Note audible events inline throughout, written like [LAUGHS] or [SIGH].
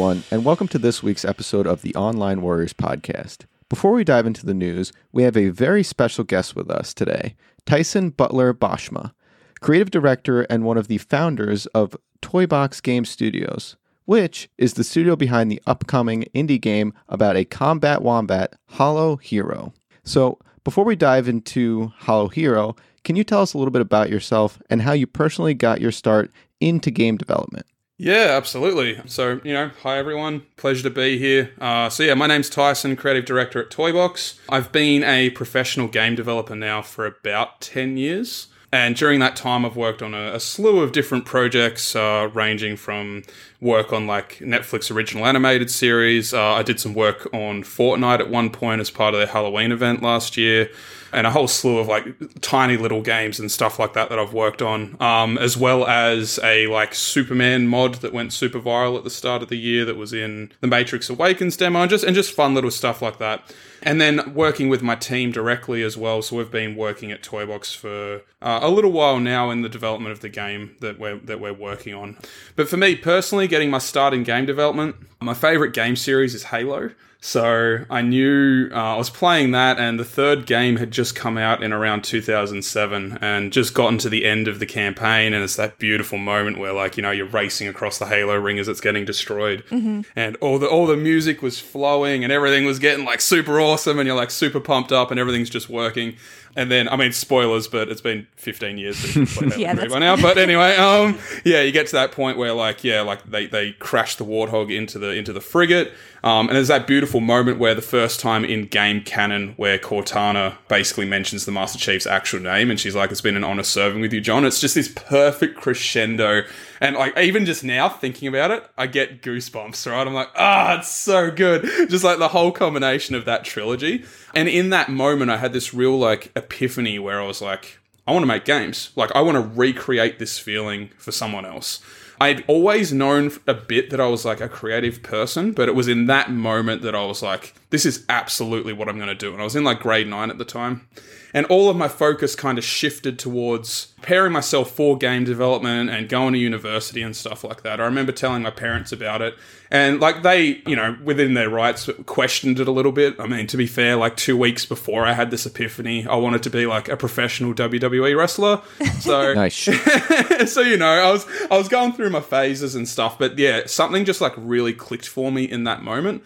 Everyone, and welcome to this week's episode of the Online Warriors podcast. Before we dive into the news, we have a very special guest with us today Tyson Butler Boschma, creative director and one of the founders of Toybox Game Studios, which is the studio behind the upcoming indie game about a combat wombat, Hollow Hero. So, before we dive into Hollow Hero, can you tell us a little bit about yourself and how you personally got your start into game development? Yeah, absolutely. So, you know, hi everyone. Pleasure to be here. Uh, so, yeah, my name's Tyson, creative director at Toybox. I've been a professional game developer now for about 10 years. And during that time, I've worked on a, a slew of different projects, uh, ranging from work on like Netflix original animated series. Uh, I did some work on Fortnite at one point as part of their Halloween event last year, and a whole slew of like tiny little games and stuff like that that I've worked on, um, as well as a like Superman mod that went super viral at the start of the year that was in the Matrix Awakens demo, and just and just fun little stuff like that and then working with my team directly as well. So we've been working at Toybox for uh, a little while now in the development of the game that we're that we're working on. But for me personally, getting my start in game development, my favorite game series is Halo. So I knew uh, I was playing that, and the third game had just come out in around 2007, and just gotten to the end of the campaign, and it's that beautiful moment where, like, you know, you're racing across the Halo ring as it's getting destroyed, mm-hmm. and all the all the music was flowing, and everything was getting like super awesome, and you're like super pumped up, and everything's just working. And then, I mean, spoilers, but it's been 15 years since played [LAUGHS] yeah, by now. But [LAUGHS] anyway, um, yeah, you get to that point where, like, yeah, like they, they crash the warthog into the into the frigate, um, and there's that beautiful moment where the first time in game canon where Cortana basically mentions the Master Chief's actual name, and she's like, "It's been an honor serving with you, John." It's just this perfect crescendo, and like even just now thinking about it, I get goosebumps. Right, I'm like, ah, it's so good. [LAUGHS] Just like the whole combination of that trilogy, and in that moment, I had this real like epiphany where I was like, I want to make games. Like, I want to recreate this feeling for someone else. I'd always known a bit that I was like a creative person, but it was in that moment that I was like, this is absolutely what I'm going to do. And I was in like grade nine at the time. And all of my focus kind of shifted towards preparing myself for game development and going to university and stuff like that. I remember telling my parents about it. And like they, you know, within their rights, questioned it a little bit. I mean, to be fair, like two weeks before I had this epiphany, I wanted to be like a professional WWE wrestler. So [LAUGHS] [LAUGHS] so you know, I was I was going through my phases and stuff, but yeah, something just like really clicked for me in that moment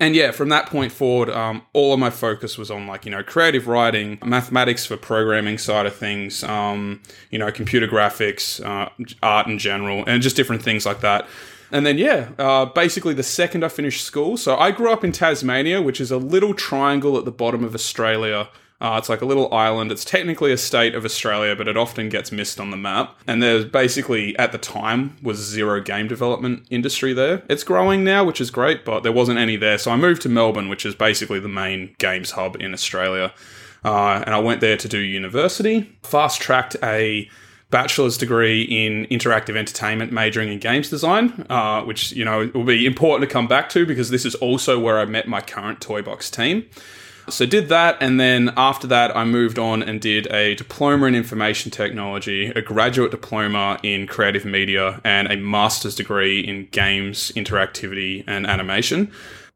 and yeah, from that point forward, um, all of my focus was on like you know creative writing, mathematics for programming side of things, um, you know computer graphics, uh, art in general, and just different things like that. And then yeah, uh, basically the second I finished school, so I grew up in Tasmania, which is a little triangle at the bottom of Australia uh, it's like a little island. It's technically a state of Australia, but it often gets missed on the map. And there's basically, at the time, was zero game development industry there. It's growing now, which is great, but there wasn't any there. So I moved to Melbourne, which is basically the main games hub in Australia. Uh, and I went there to do university. Fast tracked a bachelor's degree in interactive entertainment, majoring in games design, uh, which you know will be important to come back to because this is also where I met my current Toybox team. So did that, and then after that, I moved on and did a diploma in information technology, a graduate diploma in creative media, and a master's degree in games, interactivity, and animation.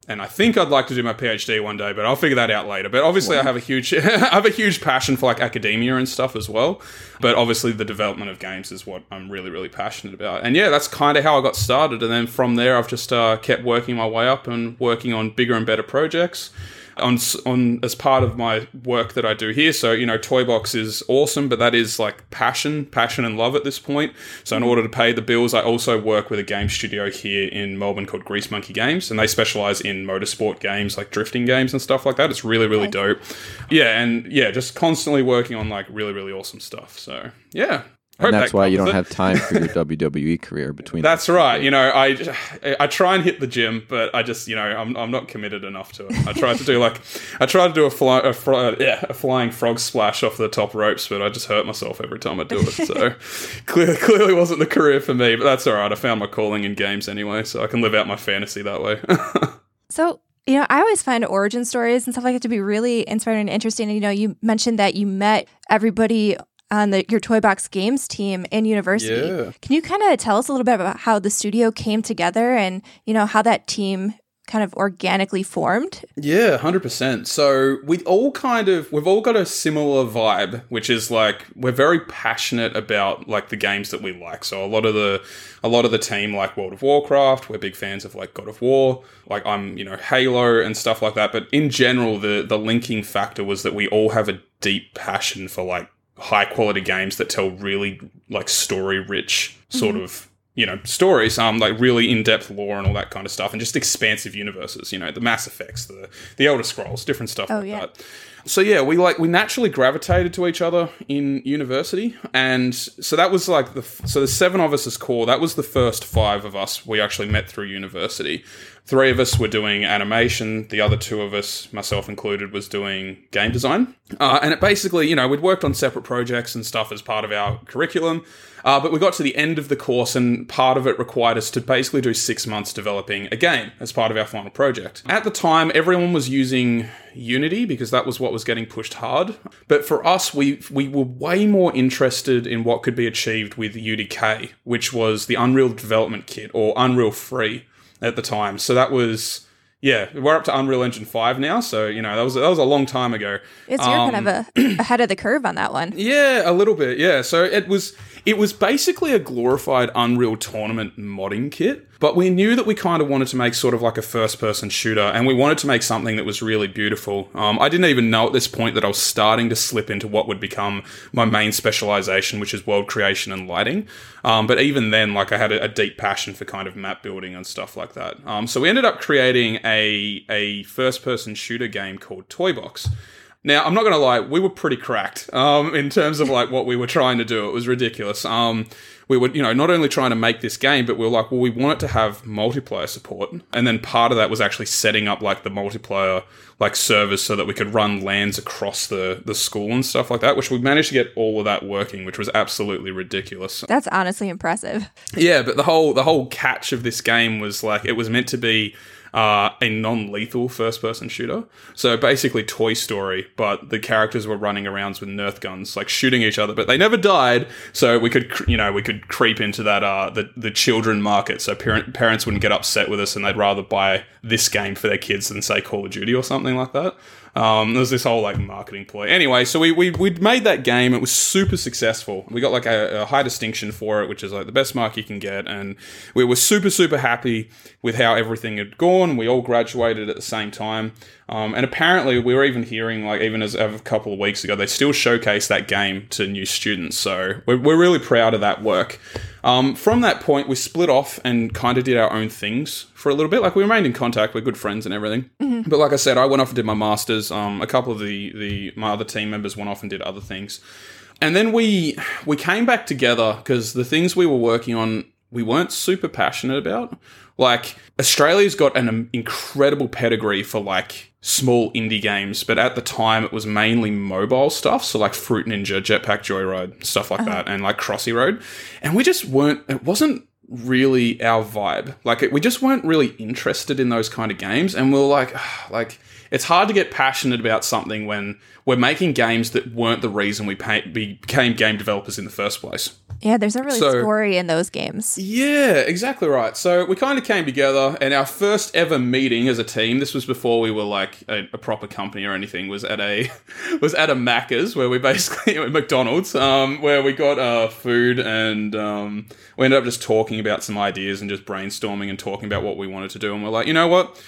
And I think I'd like to do my PhD one day, but I'll figure that out later. But obviously, wow. I have a huge, [LAUGHS] I have a huge passion for like academia and stuff as well. But obviously, the development of games is what I'm really, really passionate about. And yeah, that's kind of how I got started. And then from there, I've just uh, kept working my way up and working on bigger and better projects on on as part of my work that I do here. So you know, Toybox is awesome, but that is like passion, passion and love at this point. So in order to pay the bills, I also work with a game studio here in Melbourne called Grease Monkey Games, and they specialize in motorsport games like drifting games and stuff like that. It's really really dope. Yeah, and yeah, just constantly working on like really really awesome stuff. So yeah, and that's that why you don't it. have time for your [LAUGHS] WWE career between. That's right. You know, I I try and hit the gym, but I just you know I'm, I'm not committed enough to it. I try to do [LAUGHS] like I try to do a fly a, fly, yeah, a flying frog splash off the top ropes, but I just hurt myself every time I do it. So [LAUGHS] clearly clearly wasn't the career for me. But that's all right. I found my calling in games anyway, so I can live out my fantasy that way. so you know, I always find origin stories and stuff like that to be really inspiring and interesting. And, you know, you mentioned that you met everybody on the your Toy Box Games team in university. Yeah. Can you kind of tell us a little bit about how the studio came together and you know how that team kind of organically formed? Yeah, hundred percent. So we all kind of we've all got a similar vibe, which is like we're very passionate about like the games that we like. So a lot of the a lot of the team like World of Warcraft. We're big fans of like God of War. Like I'm, you know, Halo and stuff like that. But in general, the the linking factor was that we all have a deep passion for like high quality games that tell really like story rich sort of you know stories um like really in-depth lore and all that kind of stuff and just expansive universes you know the mass effects the the elder scrolls different stuff Oh, like yeah. that. So yeah we like we naturally gravitated to each other in university and so that was like the so the seven of us as core. That was the first five of us we actually met through university three of us were doing animation the other two of us myself included was doing game design uh, and it basically you know we'd worked on separate projects and stuff as part of our curriculum uh, but we got to the end of the course, and part of it required us to basically do six months developing a game as part of our final project. At the time, everyone was using Unity because that was what was getting pushed hard. But for us, we we were way more interested in what could be achieved with UDK, which was the Unreal Development Kit or Unreal Free at the time. So that was. Yeah, we're up to Unreal Engine five now, so you know that was that was a long time ago. It's you're kind of um, a, [CLEARS THROAT] ahead of the curve on that one. Yeah, a little bit. Yeah. So it was it was basically a glorified Unreal Tournament modding kit, but we knew that we kind of wanted to make sort of like a first person shooter, and we wanted to make something that was really beautiful. Um, I didn't even know at this point that I was starting to slip into what would become my main specialization, which is world creation and lighting. Um, but even then, like I had a, a deep passion for kind of map building and stuff like that. Um, so we ended up creating a a first person shooter game called Toy Box. Now, I'm not going to lie, we were pretty cracked um, [LAUGHS] in terms of like what we were trying to do. It was ridiculous. Um, we were, you know, not only trying to make this game, but we were like, well, we want it to have multiplayer support. And then part of that was actually setting up like the multiplayer like servers so that we could run LANs across the the school and stuff like that, which we managed to get all of that working, which was absolutely ridiculous. That's honestly impressive. Yeah, but the whole the whole catch of this game was like it was meant to be uh, a non-lethal first-person shooter. So basically, Toy Story, but the characters were running around with Nerf guns, like shooting each other, but they never died. So we could, you know, we could creep into that uh, the the children market. So parent, parents wouldn't get upset with us, and they'd rather buy this game for their kids than say Call of Duty or something like that. Um, there was this whole like marketing ploy. Anyway, so we we we made that game. It was super successful. We got like a, a high distinction for it, which is like the best mark you can get, and we were super super happy with how everything had gone. We all graduated at the same time, um, and apparently we were even hearing like even as of a couple of weeks ago, they still showcase that game to new students. So we're we're really proud of that work. Um, from that point, we split off and kind of did our own things for a little bit. Like we remained in contact, we're good friends and everything. But like I said, I went off and did my masters. Um, a couple of the the my other team members went off and did other things, and then we we came back together because the things we were working on we weren't super passionate about. Like Australia's got an um, incredible pedigree for like small indie games, but at the time it was mainly mobile stuff, so like Fruit Ninja, Jetpack Joyride, stuff like that, and like Crossy Road, and we just weren't. It wasn't really our vibe. Like it, we just weren't really interested in those kind of games, and we are like, like it's hard to get passionate about something when we're making games that weren't the reason we pay, became game developers in the first place. Yeah, there's a really So- story in those games. Yeah, exactly right. So we kind of came together, and our first ever meeting as a team. This was before we were like a, a proper company or anything. Was at a [LAUGHS] was at a Macca's where we basically [LAUGHS] McDonald's, um, where we got uh, food, and um, we ended up just talking about some ideas and just brainstorming and talking about what we wanted to do. And we're like, you know what?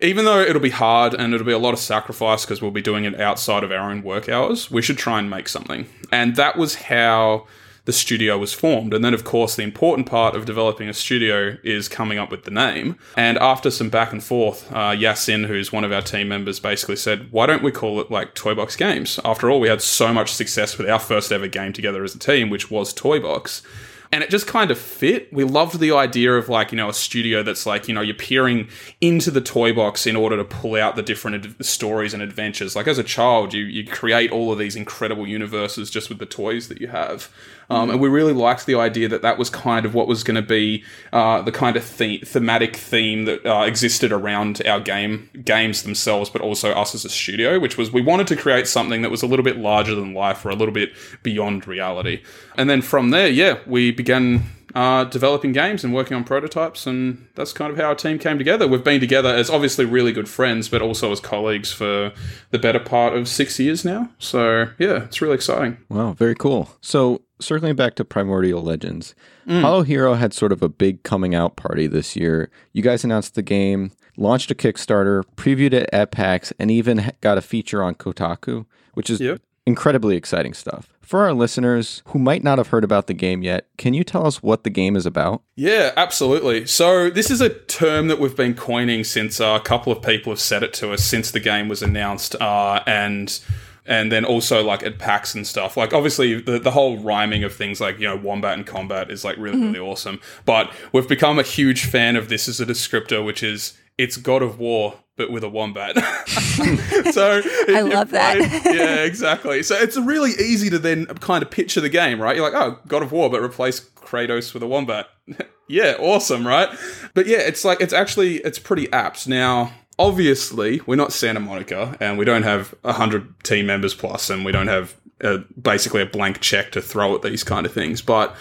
Even though it'll be hard and it'll be a lot of sacrifice because we'll be doing it outside of our own work hours, we should try and make something. And that was how the studio was formed. And then, of course, the important part of developing a studio is coming up with the name. And after some back and forth, uh, Yasin, who's one of our team members, basically said, Why don't we call it like Toy Box Games? After all, we had so much success with our first ever game together as a team, which was Toy Box. And it just kind of fit. We loved the idea of like, you know, a studio that's like, you know, you're peering into the toy box in order to pull out the different ad- stories and adventures. Like as a child, you, you create all of these incredible universes just with the toys that you have. Um, and we really liked the idea that that was kind of what was going to be uh, the kind of the- thematic theme that uh, existed around our game games themselves, but also us as a studio, which was we wanted to create something that was a little bit larger than life or a little bit beyond reality. And then from there, yeah, we began uh, developing games and working on prototypes, and that's kind of how our team came together. We've been together as obviously really good friends, but also as colleagues for the better part of six years now. So yeah, it's really exciting. Wow, very cool. So, circling back to Primordial Legends, Hollow Hero had sort of a big coming out party this year. You guys announced the game, launched a Kickstarter, previewed it at PAX, and even got a feature on Kotaku, which is Yep. Incredibly exciting stuff. For our listeners who might not have heard about the game yet, can you tell us what the game is about? Yeah, absolutely. So this is a term that we've been coining since uh, a couple of people have said it to us since the game was announced, uh, and and then also like at PAX and stuff. Like obviously the the whole rhyming of things like you know wombat and combat is like really really awesome. But we've become a huge fan of this as a descriptor, which is it's God of War but with a wombat. [LAUGHS] so I love that. yeah, exactly. So it's really easy to then kind of picture the game, right? You're like, oh, God of War, but replace Kratos with a wombat. [LAUGHS] yeah, awesome, right? But yeah, it's like it's actually it's pretty apt. Now, obviously, we're not Santa Monica, and we don't have hundred team members plus, and we don't have uh basically a blank check to throw at these kind of things, but.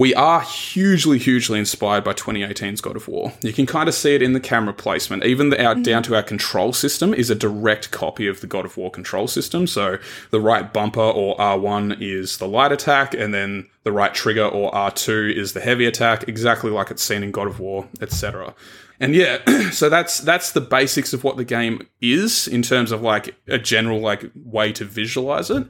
We are hugely, hugely inspired by 2018's God of War. You can kind of see it in the camera placement. Even the, our, down to our control system is a direct copy of the God of War control system. So the right bumper or R1 is the light attack, and then the right trigger or R2 is the heavy attack, exactly like it's seen in God of War, etc. And yeah, [CLEARS THROAT] so that's that's the basics of what the game is in terms of like a general like way to visualize it.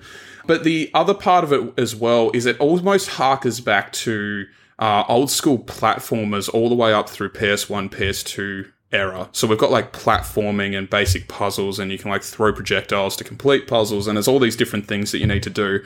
But the other part of it as well is it almost harkers back to uh, old school platformers all the way up through PS1, PS2 era. So we've got like platforming and basic puzzles, and you can like throw projectiles to complete puzzles, and there's all these different things that you need to do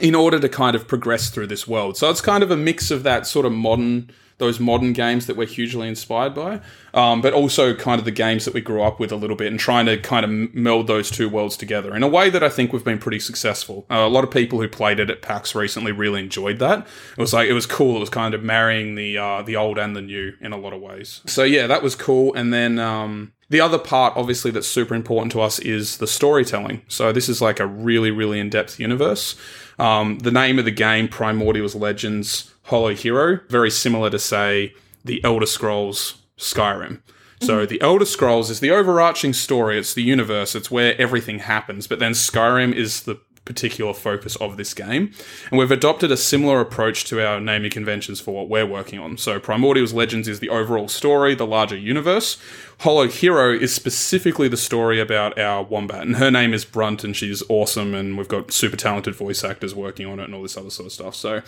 in order to kind of progress through this world. So it's kind of a mix of that sort of modern, those modern games that we're hugely inspired by, um, but also kind of the games that we grew up with a little bit and trying to kind of meld those two worlds together in a way that I think we've been pretty successful. Uh, a lot of people who played it at PAX recently really enjoyed that. It was like, it was cool. It was kind of marrying the, uh, the old and the new in a lot of ways. So yeah, that was cool. And then, um, the other part, obviously, that's super important to us is the storytelling. So this is like a really, really in-depth universe. Um, the name of the game, Primordials Legends Hollow Hero, very similar to say the Elder Scrolls Skyrim. So mm-hmm. the Elder Scrolls is the overarching story. It's the universe. It's where everything happens. But then Skyrim is the particular focus of this game. And we've adopted a similar approach to our naming conventions for what we're working on. So Primordials Legends is the overall story, the larger universe. Hollow Hero is specifically the story about our wombat. And her name is Brunt and she's awesome and we've got super talented voice actors working on it and all this other sort of stuff. So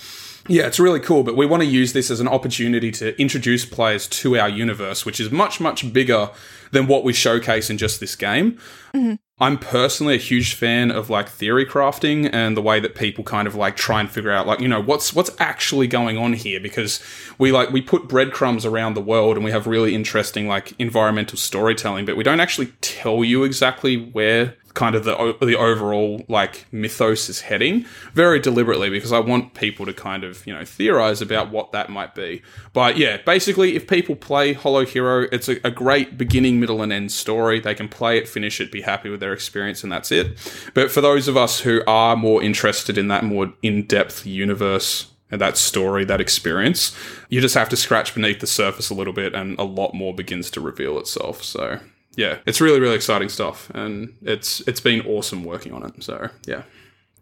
yeah, it's really cool, but we want to use this as an opportunity to introduce players to our universe, which is much, much bigger than what we showcase in just this game. Mm-hmm. I'm personally a huge fan of like theory crafting and the way that people kind of like try and figure out like you know what's what's actually going on here because we like we put breadcrumbs around the world and we have really interesting like environmental storytelling but we don't actually tell you exactly where kind of the the overall like mythos is heading very deliberately because I want people to kind of you know theorize about what that might be. But yeah, basically, if people play Hollow Hero, it's a, a great beginning, middle, and end story. They can play it, finish it, be happy with their experience, and that's it. But for those of us who are more interested in that more in depth universe and that story, that experience, you just have to scratch beneath the surface a little bit, and a lot more begins to reveal itself. So yeah, it's really really exciting stuff, and it's it's been awesome working on it. So yeah.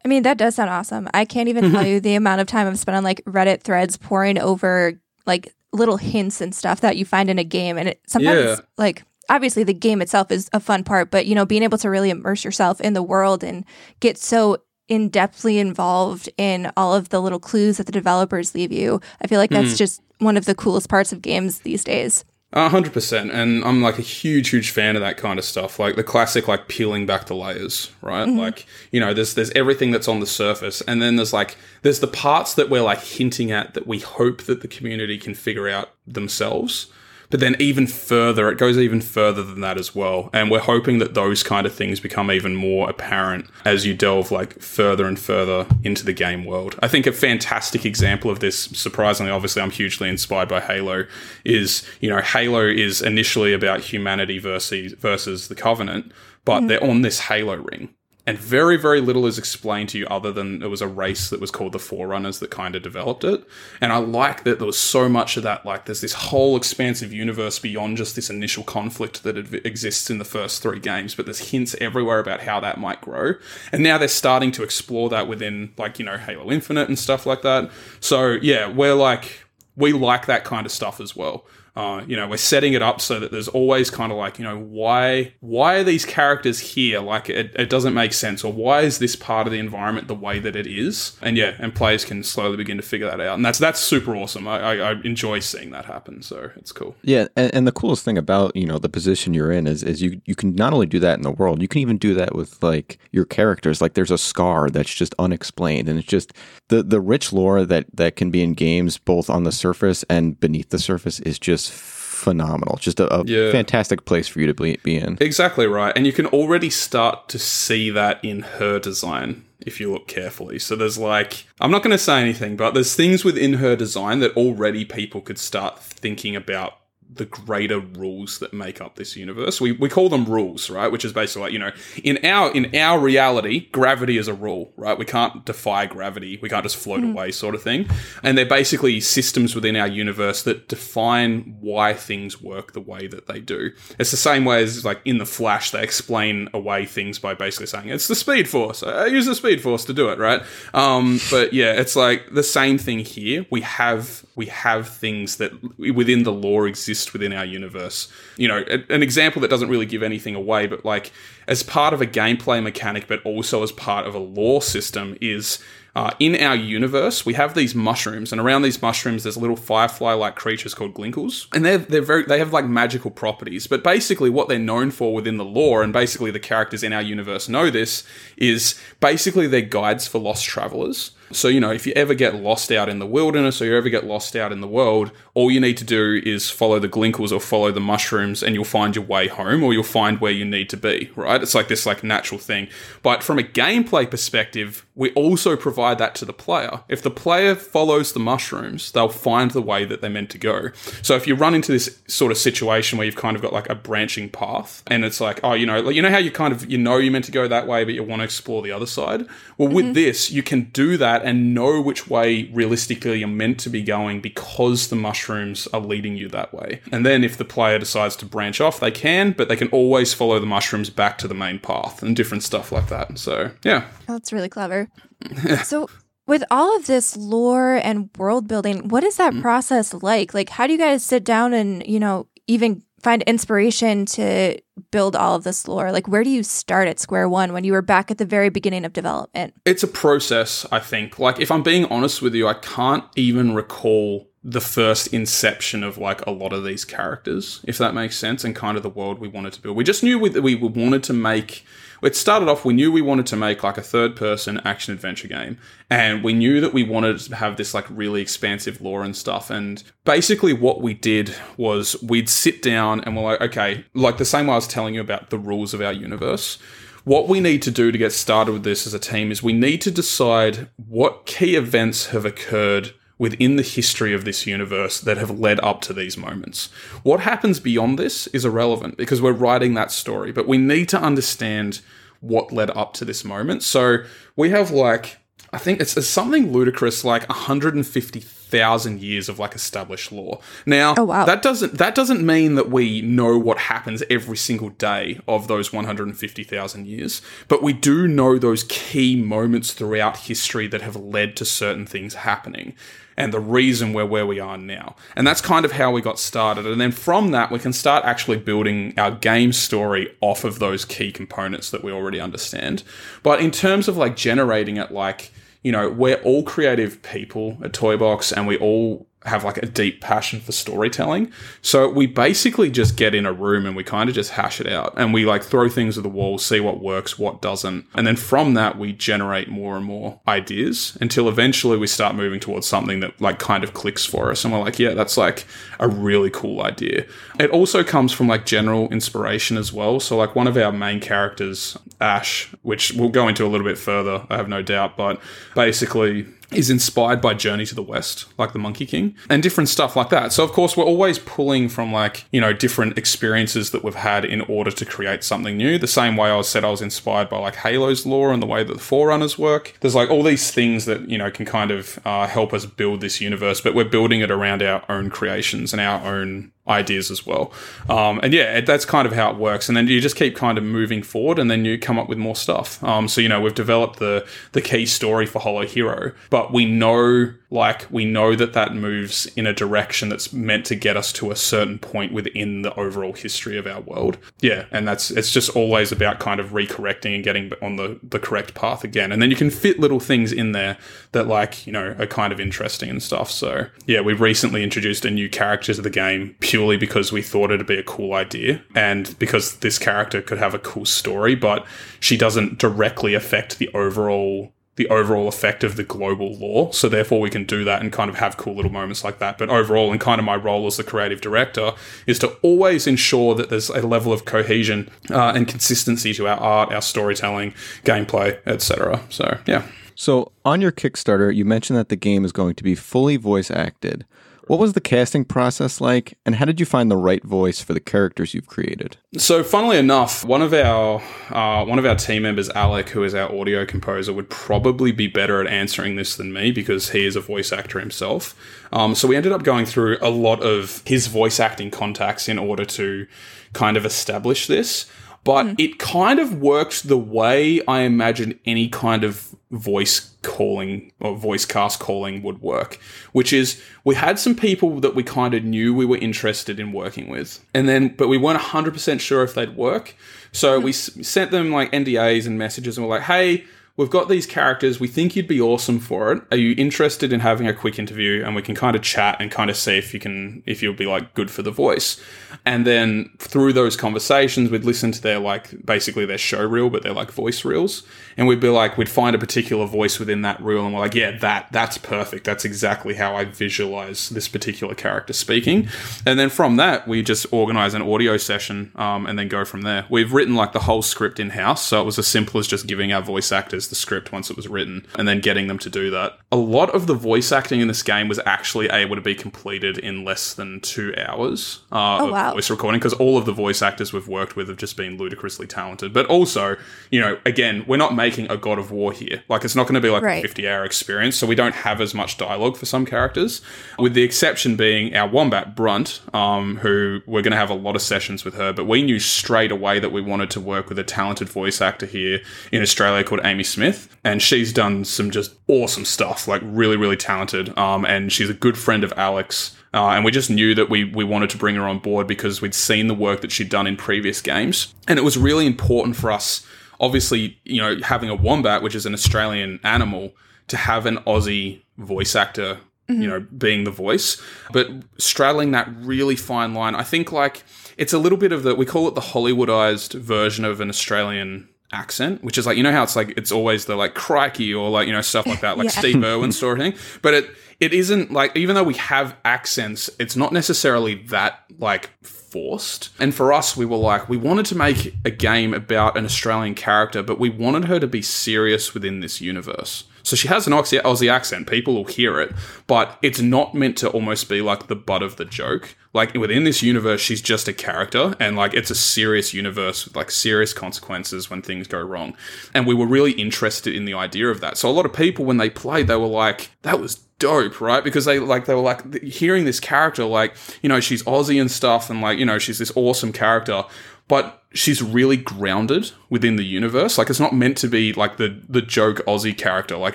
I mean, that does sound awesome. I can't even tell [LAUGHS] you the amount of time I've spent on like Reddit threads poring over like little hints and stuff that you find in a game. And it sometimes Yeah. like obviously the game itself is a fun part, but you know, being able to really immerse yourself in the world and get so in depthly involved in all of the little clues that the developers leave you. I feel like that's hmm. just one of the coolest parts of games these days. A hundred percent, and I'm like a huge, huge fan of that kind of stuff. Like the classic, like peeling back the layers, right? Mm-hmm. Like you know, there's there's everything that's on the surface, and then there's like there's the parts that we're like hinting at that we hope that the community can figure out themselves. But then even further, it goes even further than that as well. And we're hoping that those kind of things become even more apparent as you delve like further and further into the game world. I think a fantastic example of this, surprisingly, obviously I'm hugely inspired by Halo, is, you know, Halo is initially about humanity versus versus the Covenant, but mm-hmm. they're on this Halo ring and very very little is explained to you other than it was a race that was called the forerunners that kind of developed it. And i like that there was so much of that like there's this whole expansive universe beyond just this initial conflict that exists in the first three games but there's hints everywhere about how that might grow. And now they're starting to explore that within like you know halo infinite and stuff like that. So yeah we're like we like that kind of stuff as well uh, you know, we're setting it up so that there's always kind of like, you know, why why are these characters here? Like it, it doesn't make sense, or why is this part of the environment the way that it is? And yeah, and players can slowly begin to figure that out, and that's that's super awesome. I, I, I enjoy seeing that happen, so it's cool. Yeah, and, and the coolest thing about you know the position you're in is is you you can not only do that in the world, you can even do that with like your characters. Like there's a scar that's just unexplained, and it's just the the rich lore that that can be in games both on the surface and beneath the surface is just phenomenal. Just a, a Yeah. fantastic place for you to be, be in. Exactly right. And you can already start to see that in her design if you look carefully. So there's like, I'm not going to say anything, but there's things within her design that already people could start thinking about the greater rules that make up this universe. We, we call them rules, right? Which is basically like, you know, in our in our reality, gravity is a rule, right? We can't defy gravity. We can't just float away sort of thing. And they're basically systems within our universe that define why things work the way that they do. It's the same way as like in the Flash, they explain away things by basically saying it's the Speed Force. I use the Speed Force to do it, right? Um, but yeah, it's like the same thing here. We have we have things that within the lore exist within our universe. You know, a- an example that doesn't really give anything away, but like as part of a gameplay mechanic, but also as part of a lore system, is uh, in our universe we have these mushrooms, and around these mushrooms there's little firefly-like creatures called glinkles, and they're they're very they have like magical properties. But basically, what they're known for within the lore, and basically the characters in our universe know this, is basically they're guides for lost travelers. So, you know, if you ever get lost out in the wilderness or you ever get lost out in the world, all you need to do is follow the glinkles or follow the mushrooms and you'll find your way home or you'll find where you need to be, right? It's like this like natural thing. But from a gameplay perspective, we also provide that to the player. If the player follows the mushrooms, they'll find the way that they're meant to go. So if you run into this sort of situation where you've kind of got like a branching path and it's like, oh, you know, like you know how you kind of you know you're meant to go that way, but you want to explore the other side? Well, with mm-hmm. this, you can do that and know which way realistically you're meant to be going because the mushrooms are leading you that way. And then if the player decides to branch off, they can, but they can always follow the mushrooms back to the main path and different stuff like that. So, yeah. That's really clever. [LAUGHS] so, with all of this lore and world building, what is that mm. process like? Like, how do you guys sit down and, you know, even find inspiration to build all of this lore? Like, where do you start at square one when you were back at the very beginning of development? It's a process, I think. Like, if I'm being honest with you, I can't even recall the first inception of like a lot of these characters, if that makes sense, and kind of the world we wanted to build. We just knew we, we wanted to make. It started off, we knew we wanted to make like a third person action adventure game. And we knew that we wanted to have this like really expansive lore and stuff. And basically, what we did was we'd sit down and we're like, okay, like the same way I was telling you about the rules of our universe what we need to do to get started with this as a team is we need to decide what key events have occurred within the history of this universe that have led up to these moments. What happens beyond this is irrelevant because we're writing that story, but we need to understand what led up to this moment. So we have like I think it's, it's something ludicrous like 150,000 years of like established lore. Now, Oh, wow. that doesn't that doesn't mean that we know what happens every single day of those 150,000 years, but we do know those key moments throughout history that have led to certain things happening and the reason we're where we are now. And that's kind of how we got started. And then from that, we can start actually building our game story off of those key components that we already understand. But in terms of like generating it, like, you know, we're all creative people at Toybox and we all have like a deep passion for storytelling. So we basically just get in a room and we kind of just hash it out and we like throw things at the wall, see what works, what doesn't. And then from that, we generate more and more ideas until eventually we start moving towards something that like kind of clicks for us. And we're like, yeah, that's like a really cool idea. It also comes from like general inspiration as well. So like one of our main characters, Ash, which we'll go into a little bit further, I have no doubt, but basically is inspired by Journey to the West, like the Monkey King, and different stuff like that. So, of course, we're always pulling from like, you know, different experiences that we've had in order to create something new. The same way I said I was inspired by like Halo's lore and the way that the Forerunners work. There's like all these things that, you know, can kind of uh, help us build this universe, but we're building it around our own creations and our own ideas as well. Um, and yeah, that's kind of how it works. And then you just keep kind of moving forward, and then you come up with more stuff. Um, so you know, we've developed the the key story for Hollow Hero, but we know like we know that that moves in a direction that's meant to get us to a certain point within the overall history of our world. Yeah, and that's it's just always about kind of recorrecting and getting on the the correct path again. And then you can fit little things in there that like, you know, are kind of interesting and stuff. So, yeah, we recently introduced a new character to the game purely because we thought it'd be a cool idea and because this character could have a cool story, but she doesn't directly affect the overall the overall effect of the global lore. So therefore we can do that and kind of have cool little moments like that. But overall, and kind of my role as the creative director is to always ensure that there's a level of cohesion uh, and consistency to our art, our storytelling, gameplay, etc. So yeah. So on your Kickstarter, you mentioned that the game is going to be fully voice acted. What was the casting process like, and how did you find the right voice for the characters you've created? So, funnily enough, one of our uh, one of our team members, Alec, who is our audio composer, would probably be better at answering this than me because he is a voice actor himself. Um, so we ended up going through a lot of his voice acting contacts in order to kind of establish this but mm. it kind of worked the way I imagined any kind of voice calling or voice cast calling would work, which is we had some people that we kind of knew we were interested in working with, and then but we weren't 100% sure if they'd work. So mm. we s- sent them like NDAs and messages and we're like, hey, we've got these characters. We think you'd be awesome for it. Are you interested in having a quick interview and we can kind of chat and kind of see if you can, if you'll be like good for the voice. And then through those conversations, we'd listen to their like basically their show reel, but they're like voice reels. And we'd be like, we'd find a particular voice within that reel and we're like, yeah, that, that's perfect. That's exactly how I visualize this particular character speaking. And then from that, we just organize an audio session um, and then go from there. We've written like the whole script in house. So it was as simple as just giving our voice actors the script once it was written and then getting them to do that. A lot of the voice acting in this game was actually able to be completed in less than two hours uh, oh, of wow. voice recording because all of the voice actors we've worked with have just been ludicrously talented. But also, you know, again, we're not making a God of War here. Like, it's not going to be like right. a 50 hour experience, so we don't have as much dialogue for some characters, with the exception being our Wombat, Brunt, um, who we're going to have a lot of sessions with her, but we knew straight away that we wanted to work with a talented voice actor here in Australia called Amy Smith, and she's done some just awesome stuff, like really, really talented. Um, and she's a good friend of Alex. Uh, and we just knew that we, we wanted to bring her on board because we'd seen the work that she'd done in previous games. And it was really important for us, obviously, you know, having a wombat, which is an Australian animal, to have an Aussie voice actor, mm-hmm. you know, being the voice, but straddling that really fine line. I think like it's a little bit of the, we call it the Hollywoodized version of an Australian accent, which is like you know how it's like it's always the like crikey or like you know stuff like that, like [LAUGHS] yeah. Steve Irwin sort of thing. But it it isn't like even though we have accents, it's not necessarily that like forced. And for us, we were like we wanted to make a game about an Australian character, but we wanted her to be serious within this universe. So she has an Aussie accent. People will hear it, but it's not meant to almost be like the butt of the joke. Like within this universe, she's just a character, and like it's a serious universe with like serious consequences when things go wrong. And we were really interested in the idea of that. So a lot of people, when they played, they were like, "That was dope, right? Because they like they were like hearing this character, like you know she's Aussie and stuff, and like you know she's this awesome character, but she's really grounded within the universe. Like it's not meant to be like the the joke Aussie character. Like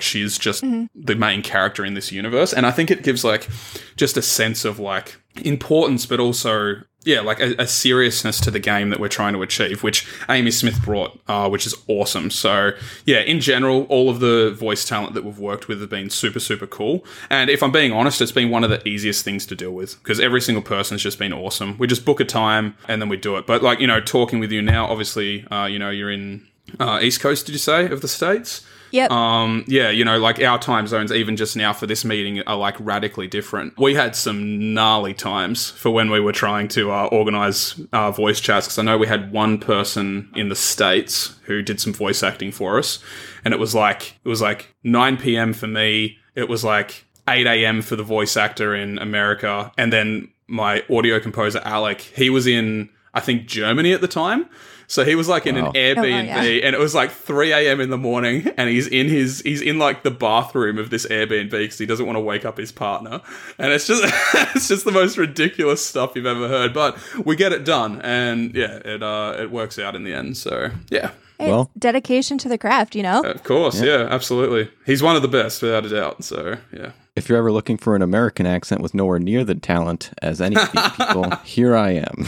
she's just mm-hmm. the main character in this universe. And I think it gives like just a sense of like importance, but also yeah, like a, a, seriousness to the game that we're trying to achieve, which Amy Smith brought, uh, which is awesome. So, yeah, in general, all of the voice talent that we've worked with have been super, super cool. And if I'm being honest, it's been one of the easiest things to deal with because every single person has just been awesome. We just book a time and then we do it. But, like, you know, talking with you now, obviously, uh, you know, you're in uh, East Coast, did you say, of the States? Yep. Um, yeah, you know, like our time zones, even just now for this meeting, are like radically different. We had some gnarly times for when we were trying to uh, organize uh, voice chats because I know we had one person in the states who did some voice acting for us, and it was like it was like 9 p.m. for me. It was like 8 a.m. for the voice actor in America, and then my audio composer Alec, he was in I think Germany at the time. So he was like in wow. an Airbnb, oh, yeah. and it was like 3 a.m. in the morning, and he's in his he's in like the bathroom of this Airbnb because he doesn't want to wake up his partner, and it's just [LAUGHS] it's just the most ridiculous stuff you've ever heard. But we get it done, and yeah, it uh it works out in the end. So yeah. It's well, dedication to the craft, you know. Of course, yeah. yeah, absolutely. He's one of the best, without a doubt. So yeah. If you're ever looking for an American accent with nowhere near the talent as any of these [LAUGHS] people, here I am.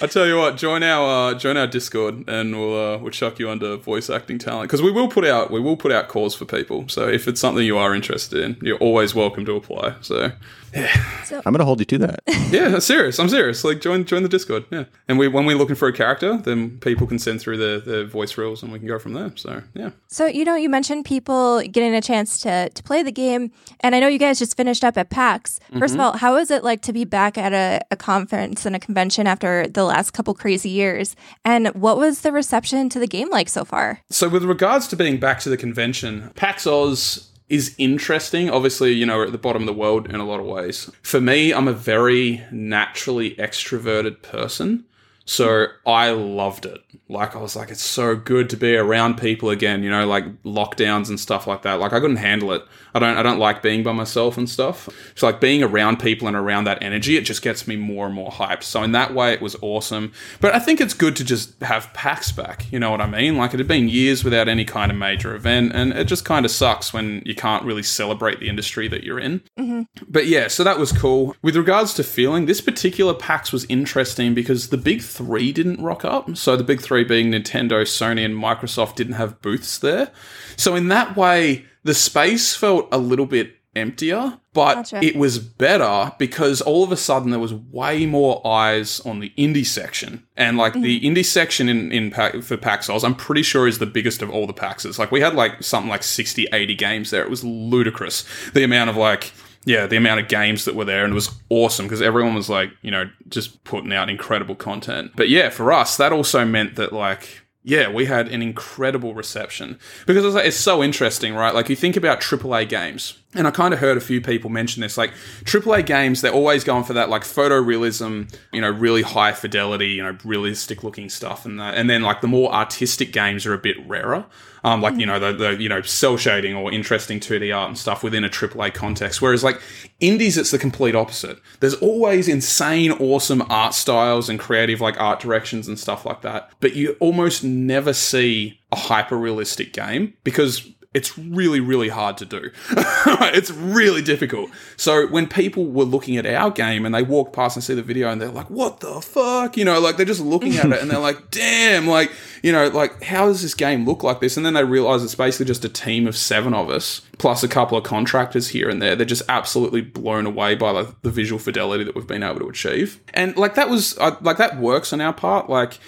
I tell you what, join our uh, join our Discord, and we'll uh, we'll chuck you under voice acting talent because we will put out we will put out calls for people. So if it's something you are interested in, you're always welcome to apply. So yeah. So, I'm gonna hold you to that. [LAUGHS] yeah, I'm serious. I'm serious. Like join join the Discord. Yeah, and we when we're looking for a character, then people can send through the the voice reels, and we can go from there. So yeah. So you know, you mentioned people getting a chance to to play the game, and I know you guys just finished up at PAX. 1st mm-hmm. of all, how is it like to be back at a, a conference and a convention after the last couple crazy years? And what was the reception to the game like so far? So with regards to being back to the convention, PAX Aus is interesting. Obviously, you know, we're at the bottom of the world in a lot of ways. For me, I'm a very naturally extroverted person. So I loved it. Like I was like, it's so good to be around people again, you know, like lockdowns and stuff like that. Like I couldn't handle it. I don't I don't like being by myself and stuff. So like being around people and around that energy, it just gets me more and more hyped. So in that way it was awesome. But I think it's good to just have PAX back, you know what I mean? Like it had been years without any kind of major event and it just kind of sucks when you can't really celebrate the industry that you're in. Mm-hmm. But yeah, so that was cool. With regards to feeling, this particular PAX was interesting because the big 3 didn't rock up. So the big 3 being Nintendo, Sony, and Microsoft didn't have booths there. So in that way, the space felt a little bit emptier, but gotcha. it was better because all of a sudden there was way more eyes on the indie section. And like mm-hmm. the indie section in, in for PAX Aus, I'm pretty sure is the biggest of all the PAXs. Like we had like something like 60, 80 games there. It was ludicrous. The amount of like yeah, the amount of games that were there, and it was awesome because everyone was like, you know, just putting out incredible content. But yeah, for us, that also meant that like yeah, we had an incredible reception because it's, like, it's so interesting, right? Like you think about AAA games, and I kind of heard a few people mention this. Like AAA games, they're always going for that like photorealism, you know, really high fidelity, you know, realistic looking stuff, and that. And then like the more artistic games are a bit rarer um, like you know the, the you know cell shading or interesting 2D art and stuff within a AAA context. Whereas like indies, it's the complete opposite. There's always insane, awesome art styles and creative like art directions and stuff like that, but you almost never see a hyper realistic game because it's really, really hard to do. [LAUGHS] it's really difficult. So when people were looking at our game and they walk past and see the video and they're like, what the fuck? You know, like they're just looking at it and they're like, [LAUGHS] damn, like, you know, like how does this game look like this? And then they realize it's basically just a team of seven of us plus a couple of contractors here and there. They're just absolutely blown away by like, the visual fidelity that we've been able to achieve. And like that was, uh, like that works on our part. Like,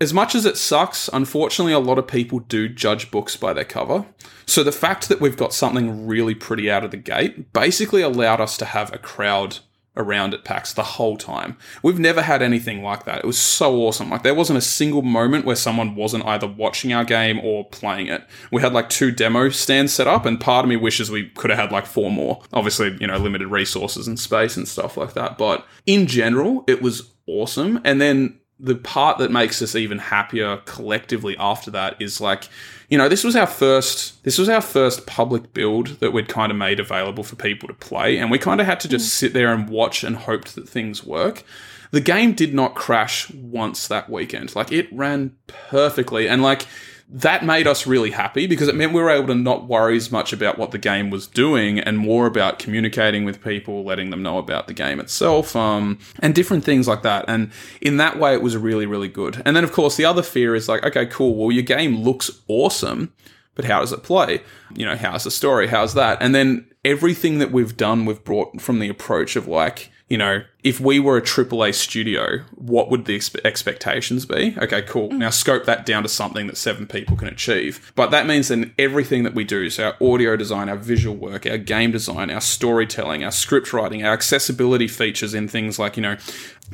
as much as it sucks, unfortunately, a lot of people do judge books by their cover. So the fact that we've got something really pretty out of the gate basically allowed us to have a crowd around at PAX the whole time. We've never had anything like that. It was so awesome. Like there wasn't a single moment where someone wasn't either watching our game or playing it. We had like two demo stands set up and part of me wishes we could have had like four more. Obviously, you know, limited resources and space and stuff like that, but in general, it was awesome. And then the part that makes us even happier collectively after that is like you know this was our first this was our first public build that we'd kind of made available for people to play and we kind of had to just mm. sit there and watch and hoped that things work the game did not crash once that weekend like it ran perfectly and like that made us really happy because it meant we were able to not worry as much about what the game was doing and more about communicating with people, letting them know about the game itself, um, and different things like that. And in that way, it was really, really good. And then, of course, the other fear is like, okay, cool, well, your game looks awesome, but how does it play? You know, how's the story? How's that? And then everything that we've done, we've brought from the approach of like, you know, if we were a AAA studio, what would the expe- expectations be? Okay, cool. Mm. Now scope that down to something that seven people can achieve. But that means then everything that we do, so our audio design, our visual work, our game design, our storytelling, our script writing, our accessibility features in things like, you know,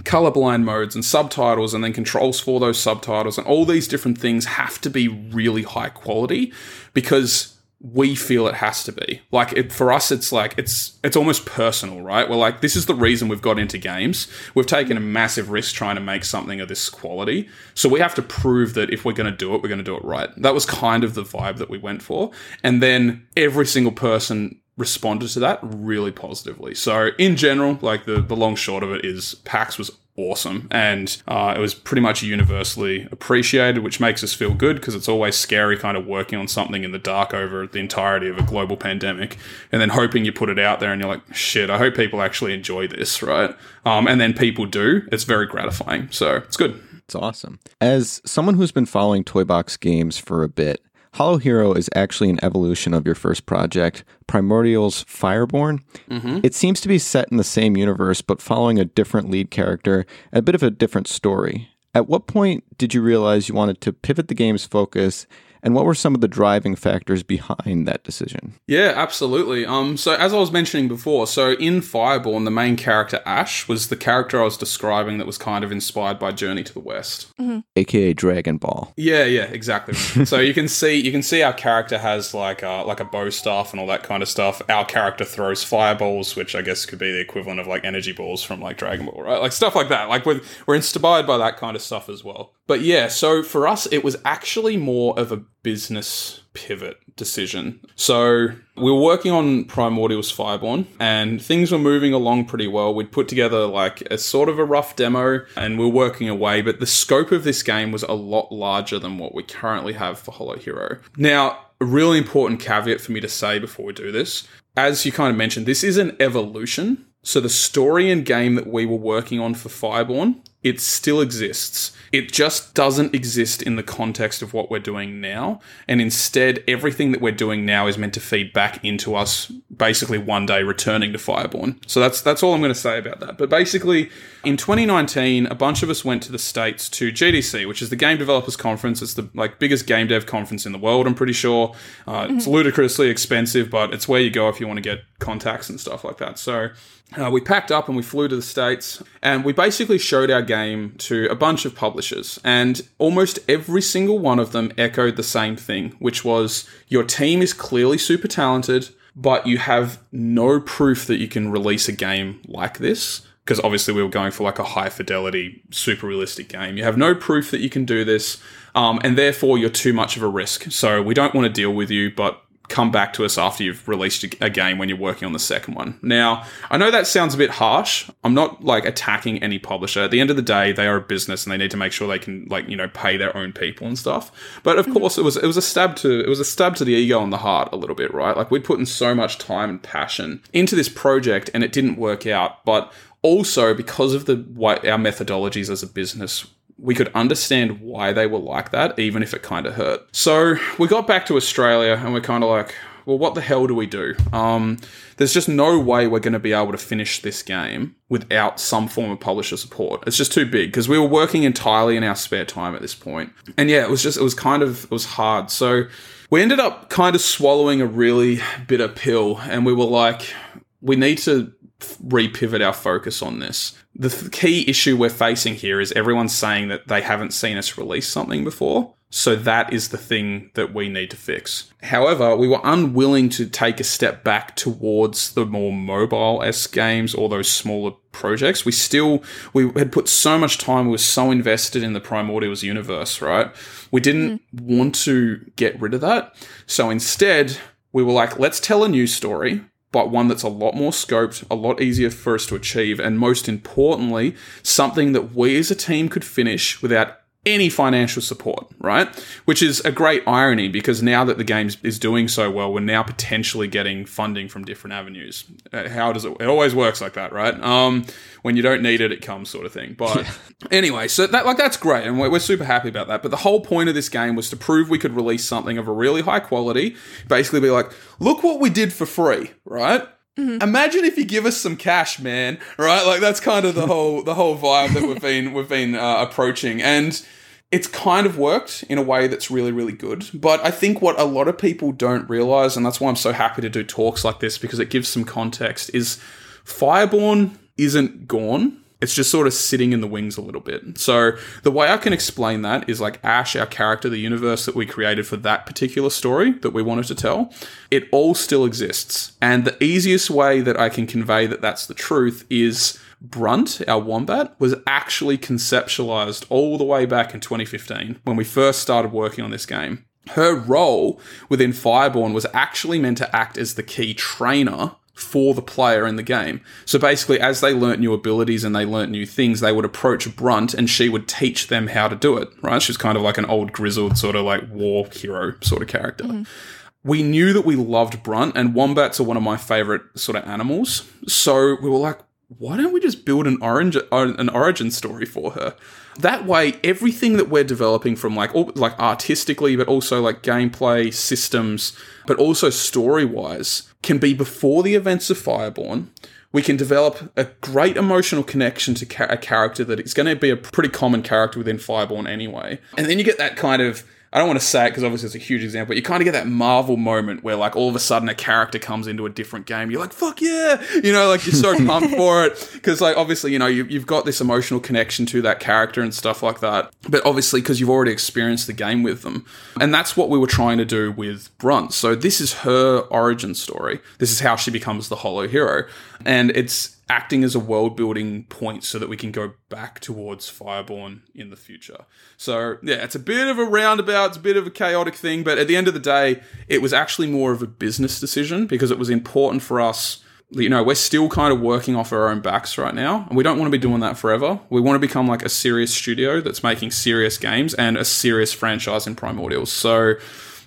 colorblind modes and subtitles and then controls for those subtitles and all these different things have to be really high quality because we feel it has to be. Like it, for us, it's like it's it's almost personal, right? We're like, this is the reason we've got into games. We've taken a massive risk trying to make something of this quality, so we have to prove that if we're going to do it, we're going to do it right. That was kind of the vibe that we went for, and then every single person responded to that really positively. So in general, like the the long short of it is, PAX was awesome and uh, it was pretty much universally appreciated which makes us feel good because it's always scary kind of working on something in the dark over the entirety of a global pandemic and then hoping you put it out there and you're like shit i hope people actually enjoy this right? Um, and then people do. It's very gratifying. So it's good. It's awesome. As someone who's been following toybox games for a bit Hollow Hero is actually an evolution of your first project, Primordial's Fireborn. Mm-hmm. It seems to be set in the same universe, but following a different lead character a bit of a different story. At what point did you realize you wanted to pivot the game's focus and what were some of the driving factors behind that decision? Yeah, absolutely. Um, so as I was mentioning before, so in Fireborn, the main character Ash was the character I was describing that was kind of inspired by Journey to the West, mm-hmm. aka Dragon Ball. Yeah, yeah, exactly. [LAUGHS] so you can see you can see our character has like a, like a bow staff and all that kind of stuff. Our character throws fireballs, which I guess could be the equivalent of like energy balls from like Dragon Ball, right? Like stuff like that. Like we're we're inspired by that kind of stuff as well. But yeah, so for us, it was actually more of a business pivot decision. So we were working on Primordial's Fireborn and things were moving along pretty well. We'd put together like a sort of a rough demo and we are working away, but the scope of this game was a lot larger than what we currently have for Hollow Hero. Now, a really important caveat for me to say before we do this, as you kind of mentioned, this is an evolution. So the story and game that we were working on for Fireborn, it still exists it just doesn't exist in the context of what we're doing now. And instead, everything that we're doing now is meant to feed back into us basically one day returning to Fireborn. So that's that's all I'm going to say about that. But basically, in 2019, a bunch of us went to the States to GDC, which is the Game Developers Conference. It's the like biggest game dev conference in the world, I'm pretty sure. Uh, mm-hmm. It's ludicrously expensive, but it's where you go if you want to get contacts and stuff like that. So uh, we packed up and we flew to the States and we basically showed our game to a bunch of publishers. And almost every single one of them echoed the same thing, which was your team is clearly super talented, but you have no proof that you can release a game like this. Because obviously we were going for like a high fidelity, super realistic game. You have no proof that you can do this, um, and therefore you're too much of a risk. So we don't want to deal with you, but come back to us after you've released a game when you're working on the second one. Now, I know that sounds a bit harsh. I'm not like attacking any publisher. At the end of the day, they are a business and they need to make sure they can like, you know, pay their own people and stuff. But of mm-hmm. course, it was it was a stab to it was a stab to the ego and the heart a little bit, right? Like we'd put in so much time and passion into this project and it didn't work out, but also because of the way our methodologies as a business we could understand why they were like that, even if it kind of hurt. So we got back to Australia and we're kind of like, well, what the hell do we do? Um, there's just no way we're going to be able to finish this game without some form of publisher support. It's just too big because we were working entirely in our spare time at this point. And yeah, it was just, it was kind of, it was hard. So we ended up kind of swallowing a really bitter pill and we were like, we need to repivot our focus on this. The th- key issue we're facing here is everyone's saying that they haven't seen us release something before. So that is the thing that we need to fix. However, we were unwilling to take a step back towards the more mobile S games or those smaller projects. We still we had put so much time, we were so invested in the Primordials universe, right? We didn't mm. want to get rid of that. So instead, we were like, let's tell a new story but one that's a lot more scoped, a lot easier for us to achieve, and most importantly, something that we as a team could finish without any financial support, right? Which is a great irony because now that the game is doing so well, we're now potentially getting funding from different avenues. Uh, how does it? It always works like that, right? Um, when you don't need it, it comes, sort of thing. But [LAUGHS] anyway, so that like that's great, and we're, we're super happy about that. But the whole point of this game was to prove we could release something of a really high quality. Basically, be like, look what we did for free, right? Mm-hmm. Imagine if you give us some cash, man. Right? Like that's kind of the whole the whole vibe that we've been we've been uh, approaching, and it's kind of worked in a way that's really really good. But I think what a lot of people don't realize, and that's why I'm so happy to do talks like this because it gives some context, is Fireborn isn't gone it's just sort of sitting in the wings a little bit. So the way I can explain that is like Ash, our character, the universe that we created for that particular story that we wanted to tell, it all still exists. And the easiest way that I can convey that that's the truth is Brunt, our wombat, was actually conceptualized all the way back in 2015 when we first started working on this game. Her role within Fireborn was actually meant to act as the key trainer for the player in the game. So basically, as they learnt new abilities and they learnt new things, they would approach Brunt and she would teach them how to do it, right? She's kind of like an old grizzled sort of like war hero sort of character. Mm-hmm. We knew that we loved Brunt, and wombats are one of my favorite sort of animals. So we were like, why don't we just build an orange uh, an origin story for her? That way, everything that we're developing from like all, like artistically, but also like gameplay systems, but also story wise, can be before the events of Fireborn. We can develop a great emotional connection to ca- a character that is going to be a pretty common character within Fireborn anyway. And then you get that kind of I don't want to say it because obviously it's a huge example. But you kind of get that Marvel moment where like all of a sudden a character comes into a different game. You're like, fuck yeah, you know, like you're so [LAUGHS] pumped for it because like obviously you know you, you've got this emotional connection to that character and stuff like that. But obviously because you've already experienced the game with them, and that's what we were trying to do with Brunt. So this is her origin story. This is how she becomes the Hollow Hero, and it's acting as a world building point so that we can go back towards Fireborn in the future. So, yeah, it's a bit of a roundabout, it's a bit of a chaotic thing, but at the end of the day, it was actually more of a business decision because it was important for us. You know, we're still kind of working off our own backs right now, and we don't want to be doing that forever. We want to become like a serious studio that's making serious games and a serious franchise in Primordials. So,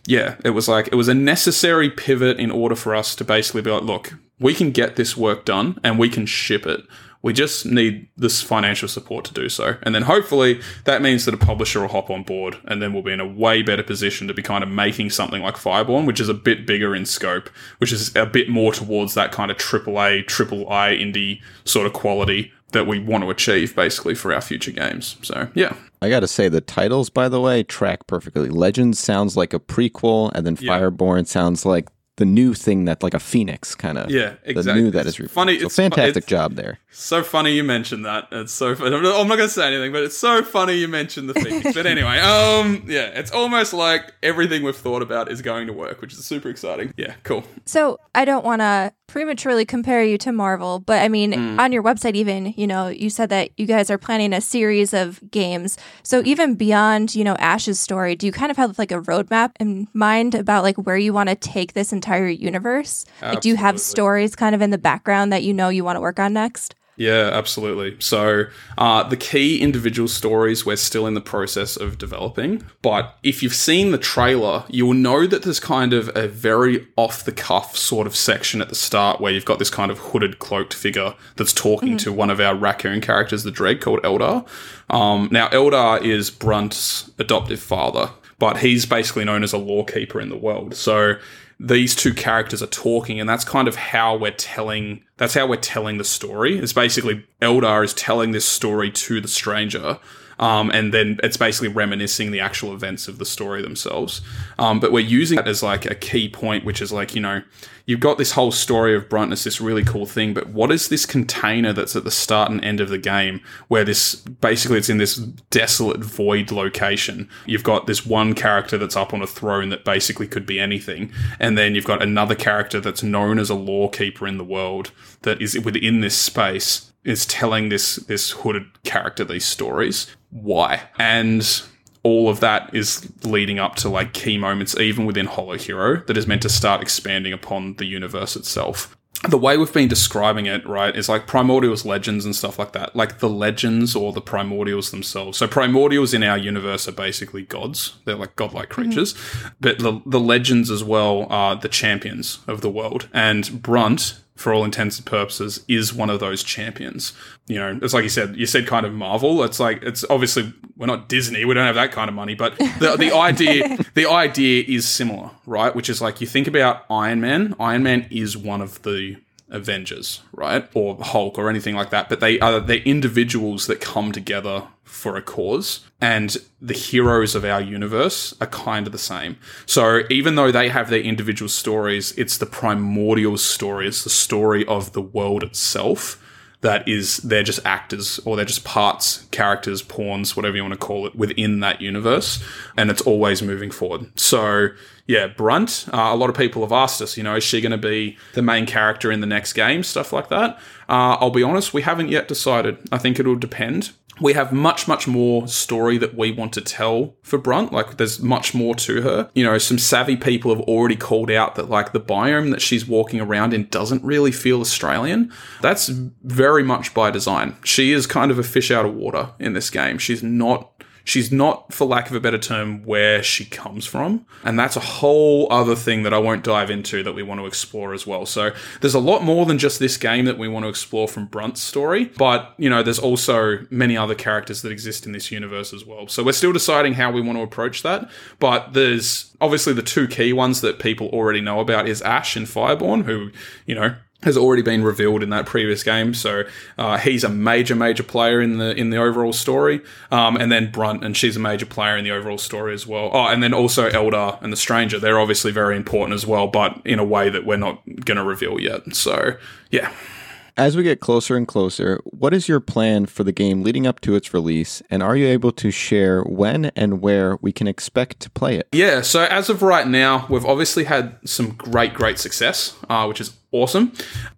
yeah, it was like it was a necessary pivot in order for us to basically be like, look, we can get this work done and we can ship it. We just need this financial support to do so. And then hopefully that means that a publisher will hop on board and then we'll be in a way better position to be kind of making something like Fireborn, which is a bit bigger in scope, which is a bit more towards that kind of AAA, triple I indie sort of quality that we want to achieve basically for our future games. So, yeah. I got to say, the titles, by the way, track perfectly. Legends sounds like a prequel, and then yeah. Fireborn sounds like the new thing that like a phoenix kind of yeah exactly the new that is funny so it's fantastic it's job there so funny you mentioned that it's so funny. i'm not gonna say anything but it's so funny you mentioned the phoenix but [LAUGHS] anyway um yeah it's almost like everything we've thought about is going to work which is super exciting yeah cool so i don't want to prematurely compare you to marvel but i mean mm. on your website even you know you said that you guys are planning a series of games so even beyond you know ash's story do you kind of have like a roadmap in mind about like where you want to take this entire universe? Absolutely. Like, do you have stories kind of in the background that you know you want to work on next? Yeah, absolutely. So, uh, the key individual stories we're still in the process of developing. But if you've seen the trailer, you'll know that there's kind of a very off the cuff sort of section at the start where you've got this kind of hooded, cloaked figure that's talking mm-hmm. to one of our raccoon characters, the Dread, called Eldar. Um, now, Eldar is Brunt's adoptive father, but he's basically known as a lawkeeper in the world. So, these two characters are talking and that's kind of how we're telling that's how we're telling the story it's basically eldar is telling this story to the stranger um, and then it's basically reminiscing the actual events of the story themselves. Um, but we're using it as like a key point, which is like, you know, you've got this whole story of Bruntness, this really cool thing, but what is this container that's at the start and end of the game where this basically it's in this desolate void location? You've got this one character that's up on a throne that basically could be anything, and then you've got another character that's known as a lawkeeper in the world that is within this space is telling this this hooded character these stories. Why? And all of that is leading up to like key moments, even within Hollow Hero, that is meant to start expanding upon the universe itself. the way we've been describing it, right, is like primordials, legends, and stuff like that. Like the legends or the primordials themselves. So primordials in our universe are basically gods. They're like godlike creatures, mm-hmm. but the the legends as well are the champions of the world. And Brunt for all intents and purposes, is one of those champions. You know, it's like you said, you said kind of Marvel. It's like it's obviously we're not Disney, we don't have that kind of money, but the the [LAUGHS] idea the idea is similar, right? Which is like you think about Iron Man. Iron Man is one of the Avengers, right? Or Hulk or anything like that. But they are they're individuals that come together for a cause. And the heroes of our universe are kind of the same. So even though they have their individual stories, it's the primordial story, it's the story of the world itself that is they're just actors or they're just parts, characters, pawns, whatever you want to call it, within that universe, and it's always moving forward. So yeah, Brunt. Uh, a lot of people have asked us, you know, is she going to be the main character in the next game? Stuff like that. Uh, I'll be honest, we haven't yet decided. I think it'll depend. We have much, much more story that we want to tell for Brunt. Like, there's much more to her. You know, some savvy people have already called out that, like, the biome that she's walking around in doesn't really feel Australian. That's very much by design. She is kind of a fish out of water in this game. She's not she's not, for lack of a better term, where she comes from. And that's a whole other thing that I won't dive into that we want to explore as well. So there's a lot more than just this game that we want to explore from Brunt's story. But, you know, there's also many other characters that exist in this universe as well. So we're still deciding how we want to approach that. But there's obviously the two key ones that people already know about is Ash and Fireborn, who, you know, has already been revealed in that previous game. So uh, he's a major, major player in the in the overall story. Um, and then Brunt, and she's a major player in the overall story as well. Oh, and then also Eldar and the Stranger. They're obviously very important as well, but in a way that we're not going to reveal yet. So yeah. As we get closer and closer, what is your plan for the game leading up to its release? And are you able to share when and where we can expect to play it? Yeah, so as of right now, we've obviously had some great, great success, uh, which is awesome.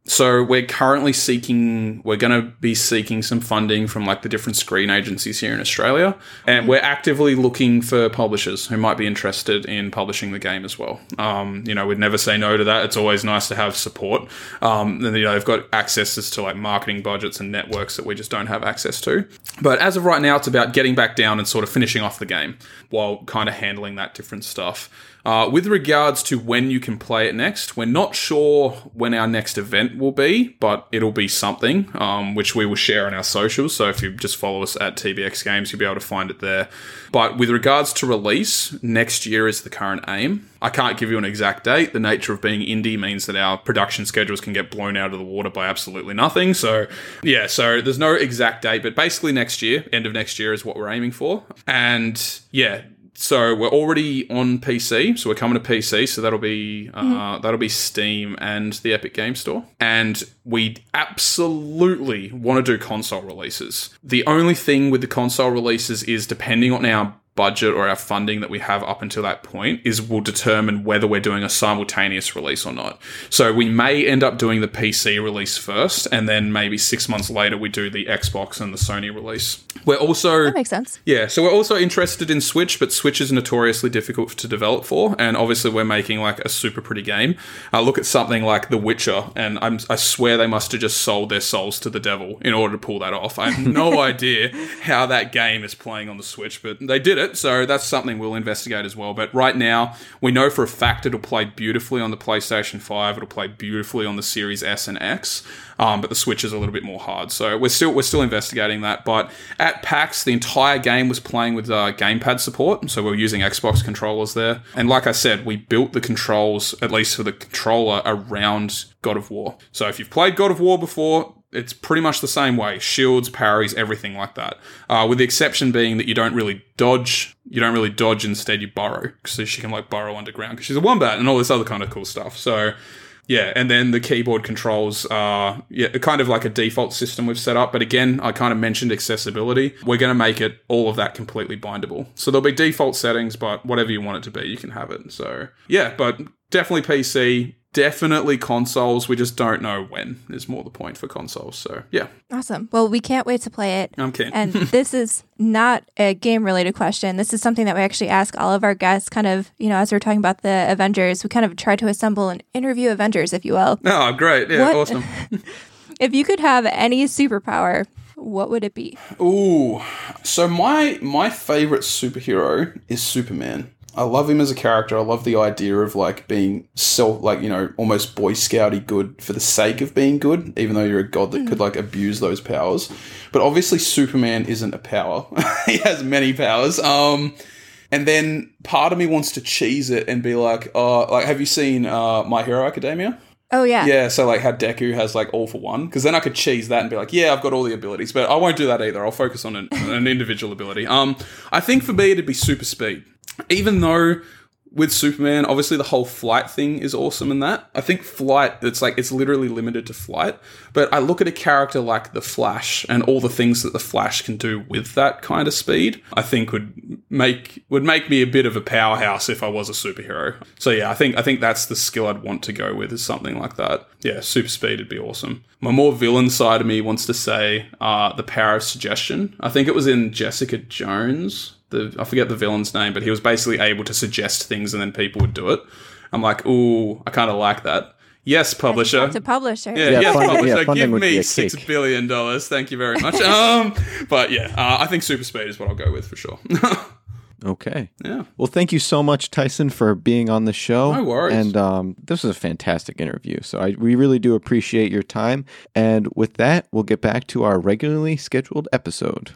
So we're currently seeking, we're going to be seeking some funding from like the different screen agencies here in Australia. And we're actively looking for publishers who might be interested in publishing the game as well. Um, you know, we'd never say no to that. It's always nice to have support. Um, and, you know, they've got accesses to like marketing budgets and networks that we just don't have access to. But as of right now, it's about getting back down and sort of finishing off the game while kind of handling that different stuff. Uh, with regards to when you can play it next, we're not sure when our next event will be, but it'll be something um, which we will share on our socials. So if you just follow us at TBX Games, you'll be able to find it there. But with regards to release, next year is the current aim. I can't give you an exact date. The nature of being indie means that our production schedules can get blown out of the water by absolutely nothing. So, yeah, so there's no exact date, but basically next year, end of next year is what we're aiming for. And yeah, so we're already on PC, so we're coming to PC, so that'll be uh, mm. that'll be Steam and the Epic Game Store, and we absolutely want to do console releases. The only thing with the console releases is depending on our budget or our funding that we have up until that point is will determine whether we're doing a simultaneous release or not. So we may end up doing the PC release first, and then maybe six months later we do the Xbox and the Sony release. We're also that makes sense. Yeah, so we're also interested in Switch, but Switch is notoriously difficult to develop for, and obviously we're making like a super pretty game. Uh, look at something like The Witcher, and I'm, I swear they must have just sold their souls to the devil in order to pull that off. I have no [LAUGHS] idea how that game is playing on the Switch, but they did it it. So that's something we'll investigate as well. But right now, we know for a fact it'll play beautifully on the PlayStation 5. It'll play beautifully on the Series S and X. Um, but the Switch is a little bit more hard. So we're still we're still investigating that. But at PAX, the entire game was playing with uh, gamepad support, so we are using Xbox controllers there. And like I said, we built the controls at least for the controller around God of War. So if you've played God of War before, it's pretty much the same way. Shields parries everything like that. Uh, with the exception being that you don't really dodge you don't really dodge instead you burrow so she can like burrow underground because she's a wombat and all this other kind of cool stuff. So yeah and then the keyboard controls are yeah kind of like a default system we've set up but again i kind of mentioned accessibility. We're going to make it all of that completely bindable. So there'll be default settings but whatever you want it to be you can have it. So yeah but definitely pc definitely consoles. We just don't know when. Is more the point for consoles. So yeah, Awesome. Well, we can't wait to play it. I'm keen. And [LAUGHS] this is not a game related question. This is something that we actually ask all of our guests, kind of, you know, as we're talking about the Avengers, we kind of try to assemble an interview Avengers, if you will. oh, great. Yeah, What- awesome. [LAUGHS] If you could have any superpower, what would it be? Ooh, so my my favorite superhero is Superman. I love him as a character. I love the idea of like being self, like you know, almost Boy Scouty good for the sake of being good, even though you're a god that could like abuse those powers. But obviously, Superman isn't a power. [LAUGHS] he has many powers. Um, and then part of me wants to cheese it and be like, uh, like, have you seen uh, My Hero Academia? Oh, yeah. Yeah, so like how Deku has like all for one, because then I could cheese that and be like, yeah, I've got all the abilities, but I won't do that either. I'll focus on an, an individual ability. Um, I think for me it'd be super speed, even though with Superman, obviously the whole flight thing is awesome in that. I think flight, it's like it's literally limited to flight. But I look at a character like the Flash and all the things that the Flash can do with that kind of speed. I think would make would make me a bit of a powerhouse if I was a superhero. So yeah, I think I think that's the skill I'd want to go with is something like that. Yeah, super speed would be awesome. My more villain side of me wants to say uh, the power of suggestion. I think it was in Jessica Jones the I forget the villain's name, but he was basically able to suggest things and then people would do it. I'm like, ooh, I kind of like that. Yes, publisher. To publisher. Yeah, Yeah, yes, funding- publisher. yeah, Give me a six cake. billion dollars. Thank you very [LAUGHS] much. um, but yeah, uh, I think super speed is what I'll go with for sure. [LAUGHS] Okay. yeah. Well, thank you so much, Tyson, for being on the show. No worries. And um, this was a fantastic interview. So I, we really do appreciate your time. And with that, we'll get back to our regularly scheduled episode.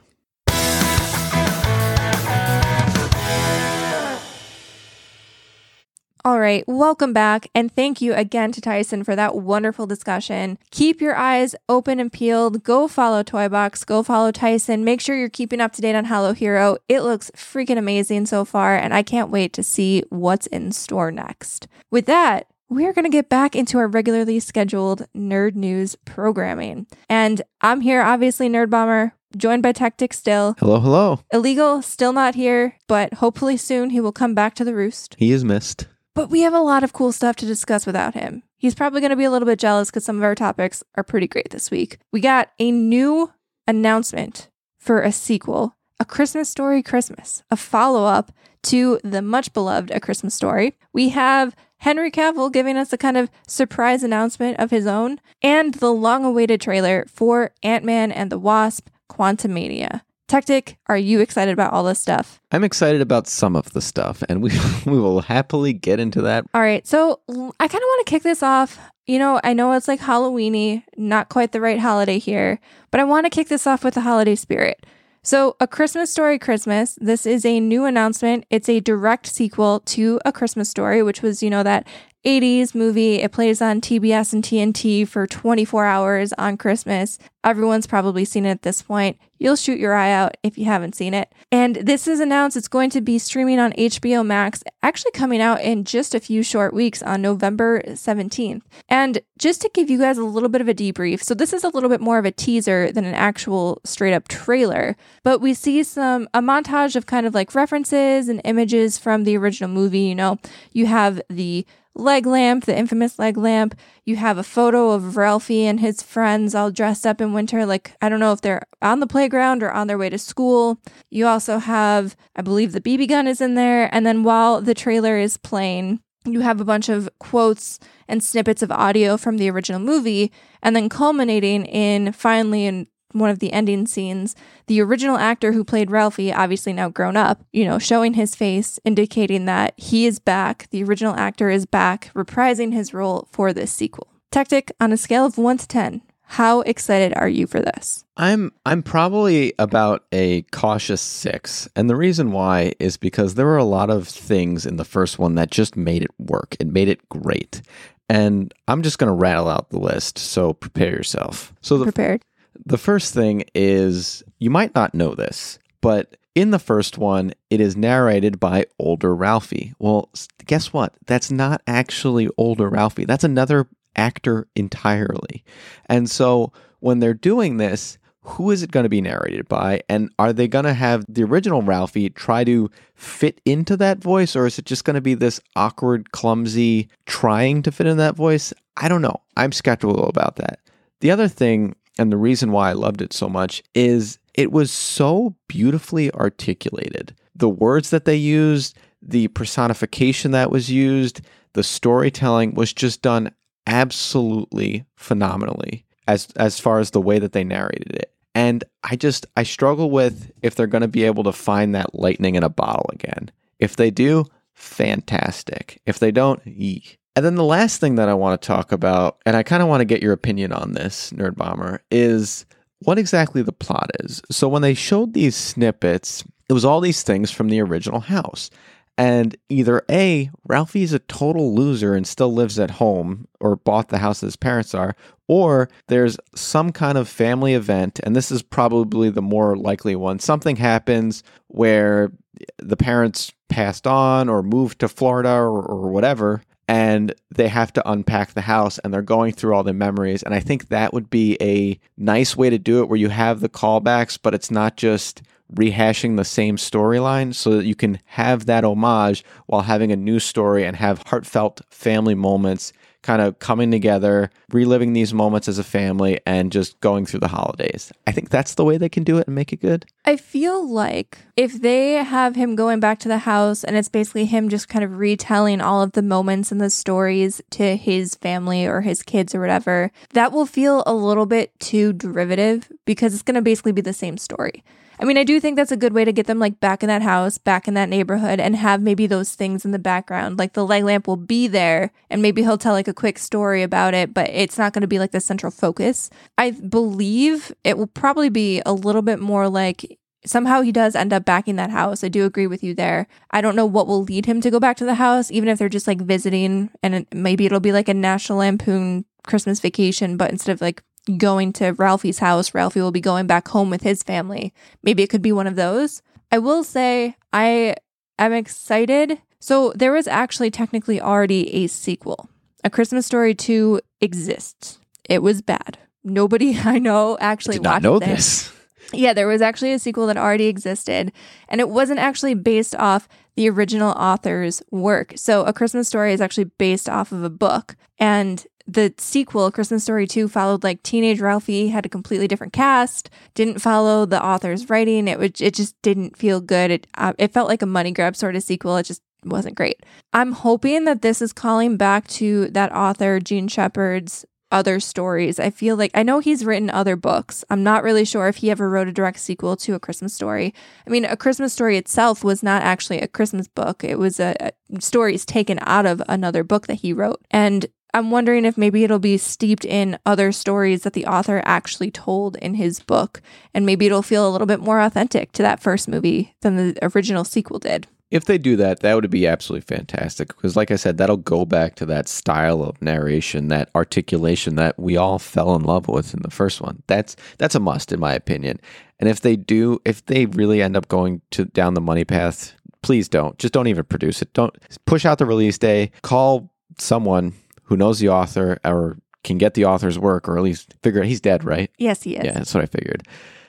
All right, welcome back. And thank you again to Tyson for that wonderful discussion. Keep your eyes open and peeled. Go follow Toybox. Go follow Tyson. Make sure you're keeping up to date on Hollow Hero. It looks freaking amazing so far, and I can't wait to see what's in store next. With that, we're going to get back into our regularly scheduled nerd news programming. And I'm here, obviously, Nerd Bomber, joined by Tactic still. Hello, hello. Illegal, still not here, but hopefully soon he will come back to the roost. He is missed. But we have a lot of cool stuff to discuss without him. He's probably going to be a little bit jealous because some of our topics are pretty great this week. We got a new announcement for a sequel, A Christmas Story Christmas, a follow up to the much beloved A Christmas Story. We have Henry Cavill giving us a kind of surprise announcement of his own, and the long awaited trailer for Ant Man and the Wasp Quantumania. Tactic, are you excited about all this stuff? I'm excited about some of the stuff, and we [LAUGHS] we will happily get into that. All right, so I kind of want to kick this off. You know, I know it's like Halloweeny, not quite the right holiday here, but I want to kick this off with the holiday spirit. So, A Christmas Story Christmas, this is a new announcement. It's a direct sequel to A Christmas Story, which was, you know, that 80s movie. It plays on TBS and TNT for 24 hours on Christmas. Everyone's probably seen it at this point. You'll shoot your eye out if you haven't seen it. And this is announced it's going to be streaming on HBO Max, actually coming out in just a few short weeks on November 17th. And just to give you guys a little bit of a debrief, so this is a little bit more of a teaser than an actual straight up trailer, but we see some a montage of kind of like references and images from the original movie, you know. You have the leg lamp, the infamous leg lamp. You have a photo of Ralphie and his friends all dressed up in winter. Like, I don't know if they're on the playground or on their way to school. You also have, I believe, the BB gun is in there. And then while the trailer is playing, you have a bunch of quotes and snippets of audio from the original movie. And then culminating in finally in one of the ending scenes, the original actor who played Ralphie, obviously now grown up, you know, showing his face, indicating that he is back. The original actor is back, reprising his role for this sequel. Tactic, on a scale of 1 to 10, how excited are you for this? I'm I'm probably about a cautious six, and the reason why is because there were a lot of things in the first one that just made it work. It made it great, and I'm just gonna rattle out the list. So prepare yourself. So the Prepared? The first thing is you might not know this, but in the first one, it is narrated by older Ralphie. Well, guess what? That's not actually older Ralphie. That's another actor entirely. And so when they're doing this, who is it going to be narrated by? And are they going to have the original Ralphie try to fit into that voice? Or is it just going to be this awkward, clumsy trying to fit in that voice? I don't know. I'm skeptical about that. The other thing, and the reason why I loved it so much, is it was so beautifully articulated. The words that they used, the personification that was used, the storytelling was just done absolutely phenomenally as as far as the way that they narrated it. And I just I struggle with if they're going to be able to find that lightning in a bottle again. If they do, fantastic. If they don't, yee. And then the last thing that I want to talk about, and I kind of want to get your opinion on this, Nerd Bomber, is what exactly the plot is. So when they showed these snippets, it was all these things from the original house. And either A, Ralphie's a total loser and still lives at home or bought the house his parents are, or there's some kind of family event, and this is probably the more likely one. Something happens where the parents passed on or moved to Florida or, or whatever, and they have to unpack the house and they're going through all the memories. And I think that would be a nice way to do it where you have the callbacks, but it's not just rehashing the same storyline so that you can have that homage while having a new story and have heartfelt family moments kind of coming together, reliving these moments as a family, and just going through the holidays. I think that's the way they can do it and make it good. I feel like if they have him going back to the house and it's basically him just kind of retelling all of the moments and the stories to his family or his kids or whatever, that will feel a little bit too derivative because it's going to basically be the same story. I mean, I do think that's a good way to get them like back in that house, back in that neighborhood, and have maybe those things in the background. Like the light lamp will be there, and maybe he'll tell like a quick story about it, but it's not going to be like the central focus. I believe it will probably be a little bit more like somehow he does end up backing that house. I do agree with you there. I don't know what will lead him to go back to the house, even if they're just like visiting, and maybe it'll be like a National Lampoon Christmas vacation, but instead of like going to Ralphie's house, Ralphie will be going back home with his family. Maybe it could be one of those. I will say I am excited. So there was actually technically already a sequel. A Christmas Story 2 exists. It was bad. Nobody [LAUGHS] I know actually Did not know this. [LAUGHS] Yeah, there was actually a sequel that already existed, and it wasn't actually based off the original author's work. So, A Christmas Story is actually based off of a book, and the sequel, Christmas Story 2, followed like teenage Ralphie, had a completely different cast, didn't follow the author's writing. It would, it just didn't feel good. It, uh, it felt like a money grab sort of sequel. It just wasn't great. I'm hoping that this is calling back to that author, Jean Shepherd's other stories. I feel like I know he's written other books. I'm not really sure if he ever wrote a direct sequel to A Christmas Story. I mean, A Christmas Story itself was not actually a Christmas book. It was a, a stories taken out of another book that he wrote. And I'm wondering if maybe it'll be steeped in other stories that the author actually told in his book, and maybe it'll feel a little bit more authentic to that first movie than the original sequel did. If they do that, that would be absolutely fantastic. Because, like I said, that'll go back to that style of narration, that articulation that we all fell in love with in the first one. That's that's a must, in my opinion. And if they do, if they really end up going to down the money path, please don't. Just don't even produce it. Don't push out the release day. Call someone who knows the author or can get the author's work, or at least figure out he's dead, mm-hmm. right? Yes, he is. Yeah, that's what I figured.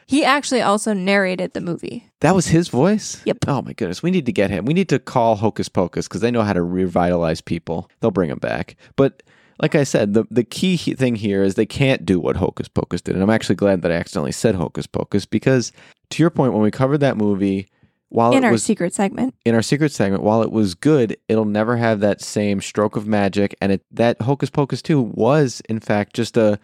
He actually also narrated the movie. That was his voice? Yep. Oh my goodness. We need to get him. We need to call Hocus Pocus because they know how to revitalize people. They'll bring him back. But like I said, the, the key thing here is they can't do what Hocus Pocus did. And I'm actually glad that I accidentally said Hocus Pocus because, to your point, when we covered that movie, while in it our was secret segment. in our secret segment, while it was good, it'll never have that same stroke of magic. And it that Hocus Pocus 2 was, in fact, just a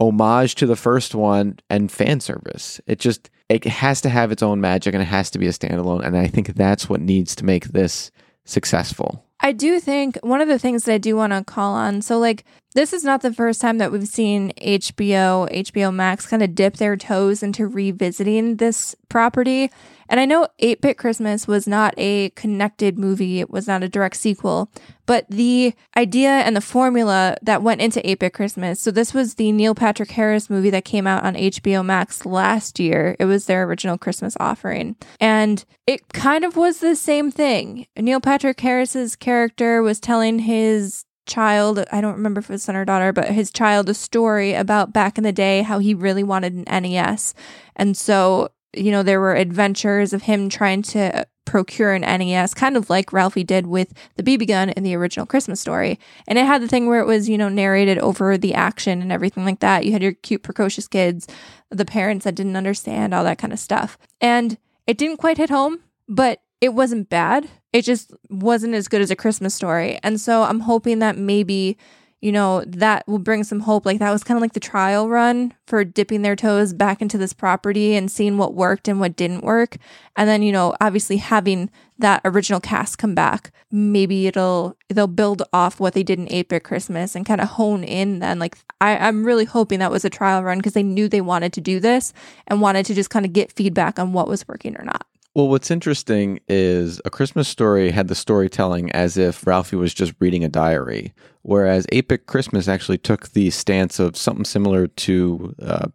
homage to the first one and fan service. It just it has to have its own magic and it has to be a standalone. And I think that's what needs to make this successful. I do think one of the things that I do want to call on so, like, this is not the first time that we've seen HBO, HBO Max kind of dip their toes into revisiting this property. And I know 8 Bit Christmas was not a connected movie, it was not a direct sequel, but the idea and the formula that went into 8 Bit Christmas. So, this was the Neil Patrick Harris movie that came out on HBO Max last year. It was their original Christmas offering. And it kind of was the same thing. Neil Patrick Harris's character was telling his child, I don't remember if it was son or daughter, but his child a story about back in the day how he really wanted an NES. And so, you know, there were adventures of him trying to procure an NES, kind of like Ralphie did with the BB gun in the original Christmas story. And it had the thing where it was, you know, narrated over the action and everything like that. You had your cute, precocious kids, the parents that didn't understand, all that kind of stuff. And it didn't quite hit home, but it wasn't bad. It just wasn't as good as a Christmas story. And so I'm hoping that maybe you know, that will bring some hope. Like that was kind of like the trial run for dipping their toes back into this property and seeing what worked and what didn't work. And then, you know, obviously having that original cast come back, maybe it'll they'll build off what they did in 8-bit Christmas and kind of hone in then. Like I, I'm really hoping that was a trial run because they knew they wanted to do this and wanted to just kind of get feedback on what was working or not. Well, what's interesting is A Christmas Story had the storytelling as if Ralphie was just reading a diary, whereas 8 Bit Christmas actually took the stance of something similar to uh,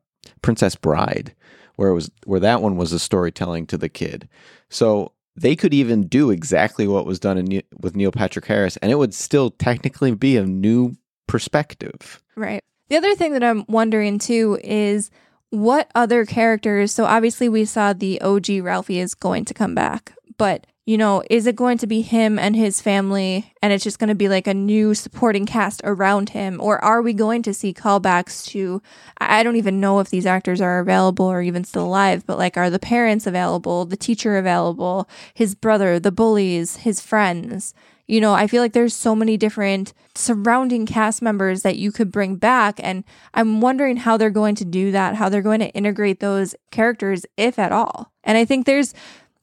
Princess Bride, where it was where that one was a storytelling to the kid. So they could even do exactly what was done in, with Neil Patrick Harris, and it would still technically be a new perspective. Right. The other thing that I'm wondering too is what other characters? So obviously we saw the OG Ralphie is going to come back, but you know, is it going to be him and his family and it's just going to be like a new supporting cast around him? Or are we going to see callbacks to, I don't even know if these actors are available or even still alive, but like, are the parents available, the teacher available, his brother, the bullies, his friends? You know, I feel like there's so many different surrounding cast members that you could bring back. And I'm wondering how they're going to do that, how they're going to integrate those characters, if at all. And I think there's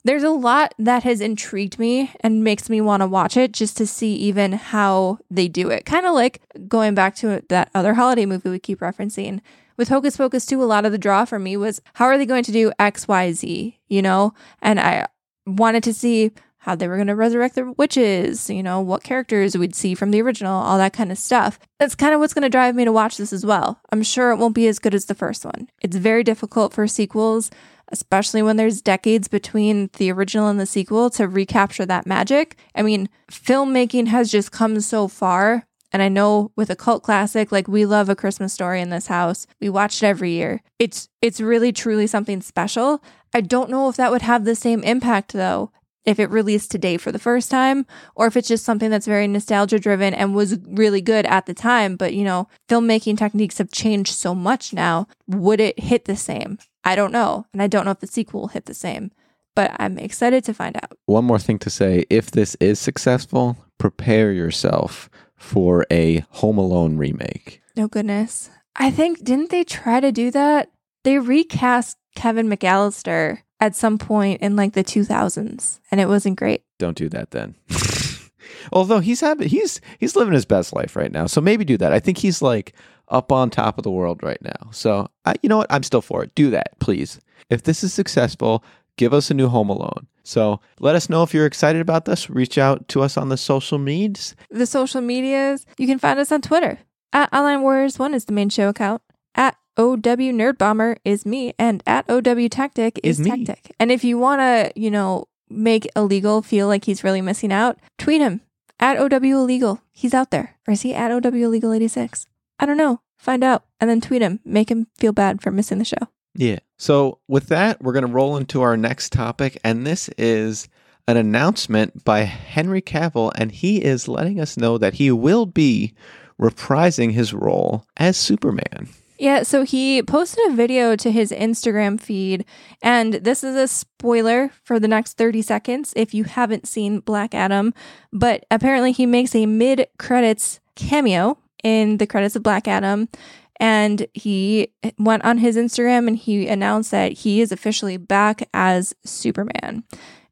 there's a lot that has intrigued me and makes me want to watch it just to see even how they do it. Kind of like going back to that other holiday movie we keep referencing. With Hocus Pocus 2, a lot of the draw for me was how are they going to do XYZ, you know? And I wanted to see how they were going to resurrect the witches, you know, what characters we'd see from the original, all that kind of stuff. That's kind of what's going to drive me to watch this as well. I'm sure it won't be as good as the first one. It's very difficult for sequels, especially when there's decades between the original and the sequel, to recapture that magic. I mean, filmmaking has just come so far. And I know with a cult classic, like we love a Christmas story in this house. We watch it every year. It's it's really truly something special. I don't know if that would have the same impact though if it released today for the first time or if it's just something that's very nostalgia driven and was really good at the time. But you know filmmaking techniques have changed so much now. Would it hit the same? I don't know. And i don't know if the sequel will hit the same but i'm excited to find out. One more thing to say if this is successful prepare yourself for a home alone remake. Oh goodness. I think didn't they try to do that? They recast kevin mcallister at some point in like the 2000s and it wasn't great. Don't do that then. [LAUGHS] Although he's having he's he's living his best life right now. So maybe do that. I think he's like up on top of the world right now. So I, you know what? I'm still for it. Do that, please. If this is successful, give us a new Home Alone. So let us know if you're excited about this. Reach out to us on the social medias. The social medias. You can find us on Twitter at Online Warriors One is the main show account. At OW Nerd Bomber is me, and at OW Tactic is, is Tactic. And if you want to, you know, make illegal feel like he's really missing out, tweet him at OW Illegal. He's out there. Or is he at OW Illegal 86? I don't know. Find out and then tweet him. Make him feel bad for missing the show. Yeah. So, with that, we're going to roll into our next topic. And this is an announcement by Henry Cavill. And he is letting us know that he will be reprising his role as Superman. Yeah, so he posted a video to his Instagram feed, and this is a spoiler for the next 30 seconds if you haven't seen Black Adam. But apparently, he makes a mid credits cameo in the credits of Black Adam. And he went on his Instagram and he announced that he is officially back as Superman.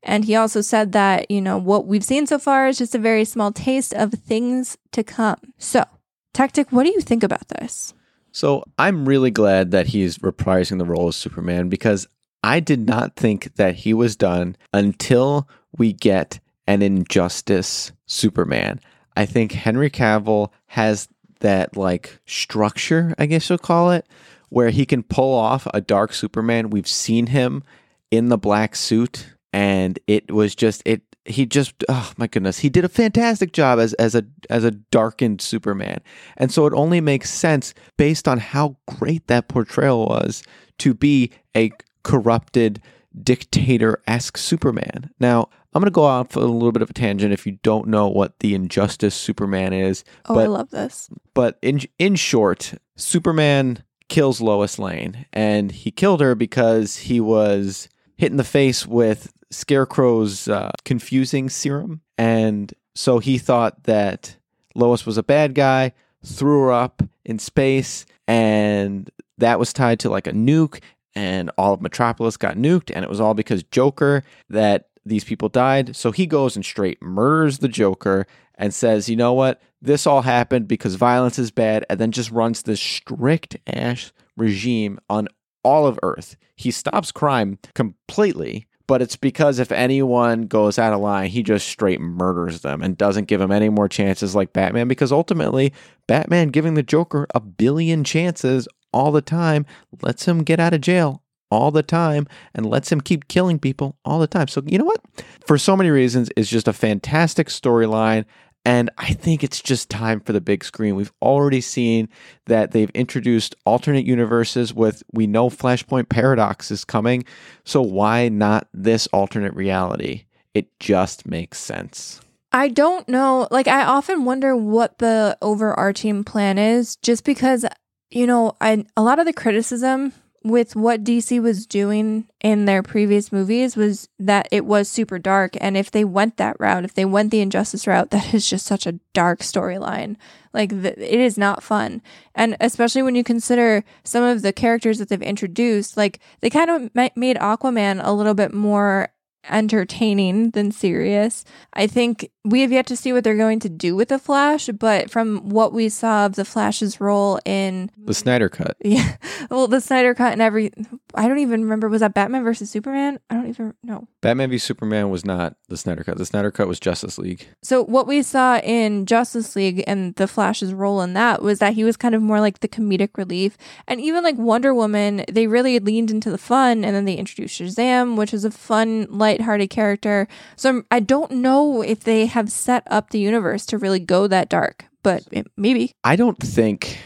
And he also said that, you know, what we've seen so far is just a very small taste of things to come. So, Tactic, what do you think about this? So I'm really glad that he's reprising the role of Superman because I did not think that he was done until we get an injustice Superman. I think Henry Cavill has that like structure, I guess you'll call it, where he can pull off a dark Superman. We've seen him in the black suit and it was just it he just oh my goodness he did a fantastic job as as a as a darkened superman and so it only makes sense based on how great that portrayal was to be a corrupted dictator-esque superman now i'm going to go off a little bit of a tangent if you don't know what the injustice superman is Oh, I love this. but in in short, Superman kills Lois Lane, and he killed her because he was hit in the face with Scarecrow's uh, confusing serum, and so he thought that Lois was a bad guy, threw her up in space, and that was tied to like a nuke, and all of Metropolis got nuked, and it was all because Joker that these people died. So he goes and straight murders the Joker and says, you know what? This all happened because violence is bad, and then just runs this strict ass regime on all of Earth. He stops crime completely, but it's because if anyone goes out of line, he just straight murders them and doesn't give him any more chances like Batman because ultimately, Batman giving the Joker a billion chances all the time lets him get out of jail all the time and lets him keep killing people all the time. So, you know what? For so many reasons, it's just a fantastic storyline. And I think it's just time for the big screen. We've already seen that they've introduced alternate universes with, we know Flashpoint Paradox is coming. So why not this alternate reality? It just makes sense. I don't know. Like, I often wonder what the overarching plan is, just because, you know, I a lot of the criticism with what DC was doing in their previous movies was that it was super dark. And if they went that route, if they went the injustice route, that is just such a dark storyline. Like, the, it is not fun. And especially when you consider some of the characters that they've introduced, like, they kind of ma- made Aquaman a little bit more entertaining than serious. I think we have yet to see what they're going to do with the Flash, but from what we saw of the Flash's role in The Snyder Cut. [LAUGHS] yeah, well, the Snyder cut and every I don't even remember was that Batman versus Superman? I don't even know. Batman v Superman was not the Snyder Cut. The Snyder Cut was Justice League. So what we saw in Justice League and the Flash's role in that was that he was kind of more like the comedic relief. And even like Wonder Woman, they really leaned into the fun and then they introduced Shazam, which is a fun, lighthearted character. So I don't know if they have set up the universe to really go that dark, but it, maybe. I don't think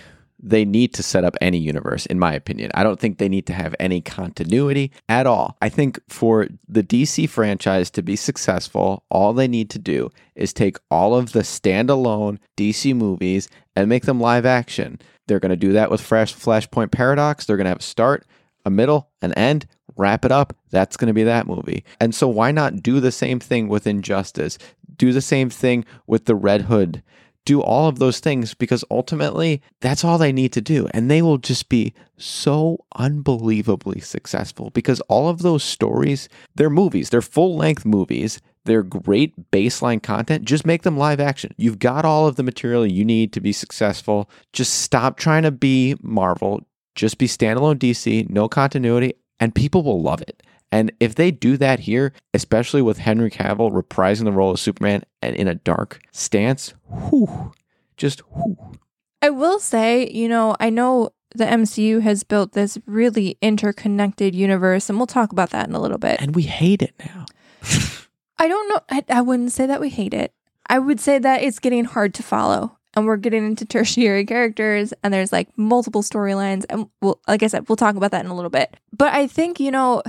they need to set up any universe, in my opinion. I don't think they need to have any continuity at all. I think for the DC franchise to be successful, all they need to do is take all of the standalone DC movies and make them live action. They're going to do that with Flash Flashpoint Paradox. They're going to have a start, a middle, an end, wrap it up. That's going to be that movie. And so why not do the same thing with Injustice? Do the same thing with the Red Hood do all of those things because ultimately that's all they need to do. And they will just be so unbelievably successful because all of those stories, they're movies, they're full length movies. They're great baseline content. Just make them live action. You've got all of the material you need to be successful. Just stop trying to be Marvel. Just be standalone DC, no continuity, and people will love it. And if they do that here, especially with Henry Cavill reprising the role of Superman and in a dark stance, whew, just whew. I will say, you know, I know the MCU has built this really interconnected universe, and we'll talk about that in a little bit. And we hate it now. [LAUGHS] I don't know. I, I wouldn't say that we hate it. I would say that it's getting hard to follow. And we're getting into [LAUGHS] tertiary characters, and there's like multiple storylines. And we'll, like I said, we'll talk about that in a little bit. But I think, you know,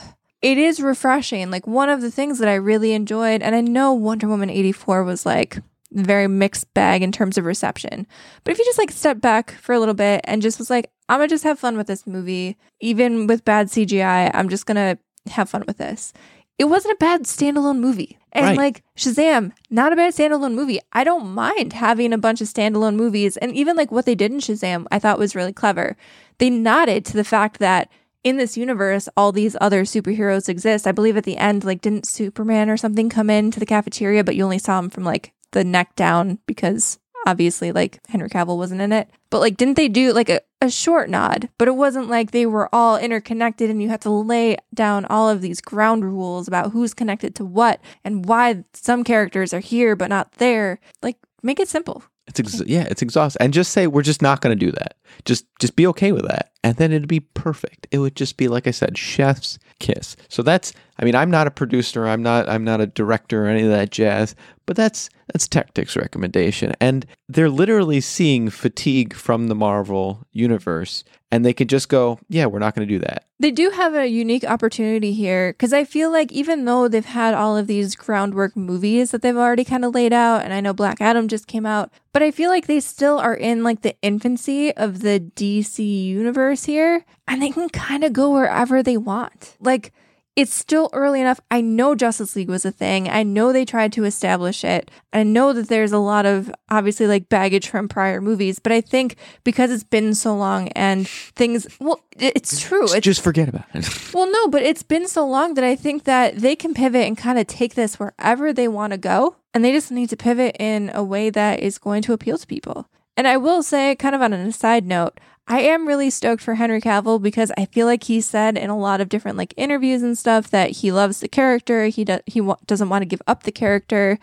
it is refreshing. Like one of the things that I really enjoyed, and I know Wonder Woman 84 was like very mixed bag in terms of reception. But if you just like step back for a little bit and just was like, I'm gonna just have fun with this movie, even with bad CGI, I'm just gonna have fun with this. It wasn't a bad standalone movie. And Right. like Shazam, not a bad standalone movie. I don't mind having a bunch of standalone movies. And even like what they did in Shazam, I thought was really clever. They nodded to the fact that in this universe, all these other superheroes exist. I believe at the end, like, didn't Superman or something come into the cafeteria, but you only saw him from like the neck down because obviously, like, Henry Cavill wasn't in it. But like, didn't they do like a, a short nod? But it wasn't like they were all interconnected and you had to lay down all of these ground rules about who's connected to what and why some characters are here but not there. Like, make it simple. It's ex- yeah, it's exhausting. And just say we're just not going to do that. Just just be okay with that. And then it'd be perfect. It would just be like I said, chef's kiss. So that's I mean, I'm not a producer, I'm not I'm not a director or any of that jazz, but that's that's Tactics recommendation. And they're literally seeing fatigue from the Marvel universe and they can just go, yeah, we're not going to do that. They do have a unique opportunity here because I feel like even though they've had all of these groundwork movies that they've already kind of laid out, and I know Black Adam just came out, but I feel like they still are in like the infancy of the DC universe here, and they can kind of go wherever they want. Like, it's still early enough. I know Justice League was a thing. I know they tried to establish it. I know that there's a lot of obviously like baggage from prior movies, but I think because it's been so long and things, well, it's true. It's, just forget about it. [LAUGHS] well, no, but it's been so long that I think that they can pivot and kind of take this wherever they want to go. And they just need to pivot in a way that is going to appeal to people. And I will say, kind of on an aside note, I am really stoked for Henry Cavill because I feel like he said in a lot of different like interviews and stuff that he loves the character. He do- he wa- doesn't want to give up the character,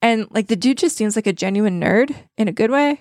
and like the dude just seems like a genuine nerd in a good way.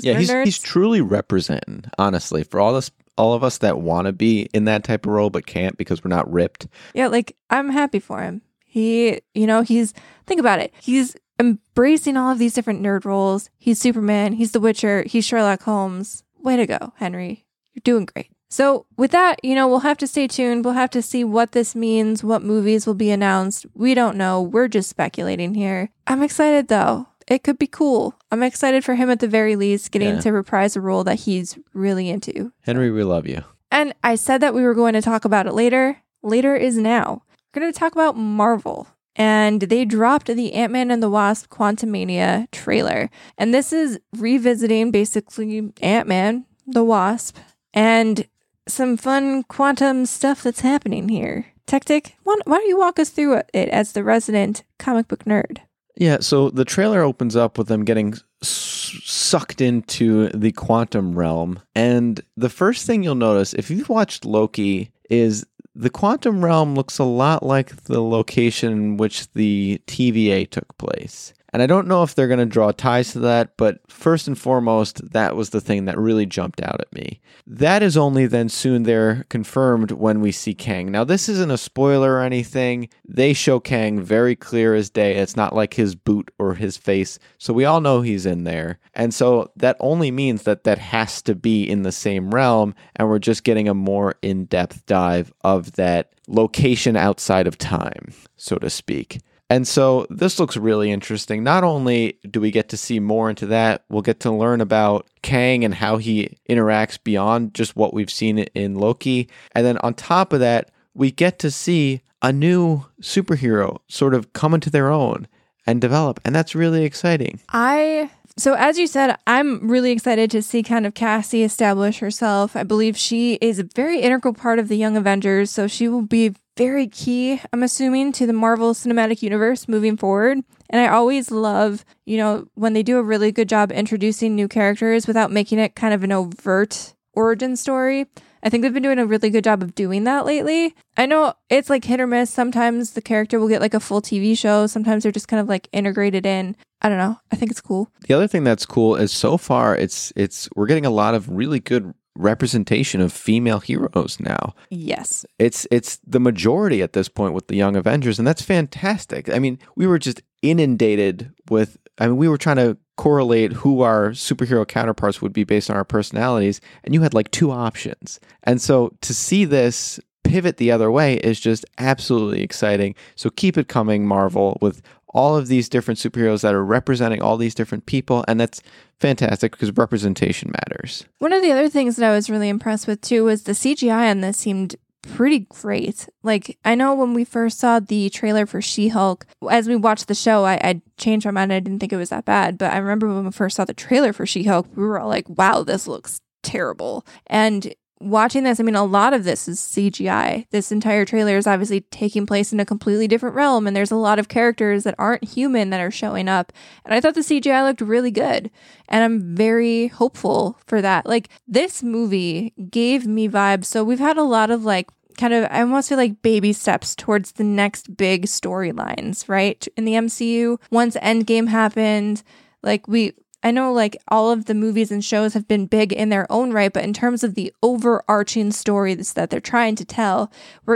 Yeah, he's nerds. he's truly representing. Honestly, for all us all of us that want to be in that type of role but can't because we're not ripped. Yeah, like I'm happy for him. He, you know, he's think about it. He's embracing all of these different nerd roles. He's Superman. He's The Witcher. He's Sherlock Holmes way to go, Henry. You're doing great. So, with that, you know, we'll have to stay tuned. We'll have to see what this means, what movies will be announced. We don't know. We're just speculating here. I'm excited though. It could be cool. I'm excited for him at the very least, getting yeah. to reprise a role that he's really into. Henry, we love you. And I said that we were going to talk about it later. Later is now. We're going to talk about Marvel and they dropped the Ant Man and the Wasp Quantumania trailer. And this is revisiting basically Ant Man, the Wasp, and some fun quantum stuff that's happening here. Tactic, why, why don't you walk us through it as the resident comic book nerd? Yeah, so the trailer opens up with them getting sucked into the quantum realm. And the first thing you'll notice, if you've watched Loki, is the quantum realm looks a lot like the location in which the TVA took place. And I don't know if they're going to draw ties to that, but first and foremost, that was the thing that really jumped out at me. That is only then soon there confirmed when we see Kang. Now, this isn't a spoiler or anything. They show Kang very clear as day. It's not like his boot or his face. So we all know he's in there. And so that only means that that has to be in the same realm. And we're just getting a more in depth dive of that location outside of time, so to speak. And so this looks really interesting. Not only do we get to see more into that, we'll get to learn about Kang and how he interacts beyond just what we've seen in Loki. And then on top of that, we get to see a new superhero sort of come into their own and develop. And that's really exciting. I so as you said, I'm really excited to see kind of Cassie establish herself. I believe she is a very integral part of the Young Avengers, so she will be very key, I'm assuming, to the Marvel Cinematic Universe moving forward. And I always love, you know, when they do a really good job introducing new characters without making it kind of an overt origin story. I think they've been doing a really good job of doing that lately. I know it's like hit or miss. Sometimes the character will get like a full TV show, sometimes they're just kind of like integrated in. I don't know. I think it's cool. The other thing that's cool is so far it's it's we're getting a lot of really good representation of female heroes now. Yes. It's it's the majority at this point with the Young Avengers and that's fantastic. I mean, we were just inundated with I mean, we were trying to correlate who our superhero counterparts would be based on our personalities and you had like two options. And so to see this pivot the other way is just absolutely exciting. So keep it coming Marvel with all of these different superheroes that are representing all these different people and that's fantastic because representation matters. One of the other things that I was really impressed with too was the CGI on this seemed pretty great. Like I know when we first saw the trailer for She-Hulk, as we watched the show, I, I changed my mind. I didn't think it was that bad, but I remember when we first saw the trailer for She-Hulk, we were all like, "Wow, this looks terrible." And watching this, I mean, a lot of this is CGI. This entire trailer is obviously taking place in a completely different realm, and there's a lot of characters that aren't human that are showing up. And I thought the CGI looked really good, and I'm very hopeful for that. Like, this movie gave me vibes. So, we've had a lot of like kind of, I almost feel like baby steps towards the next big storylines, right? In the MCU, once Endgame happened, like we I know like all of the movies and shows have been big in their own right, but in terms of the overarching stories that they're trying to tell,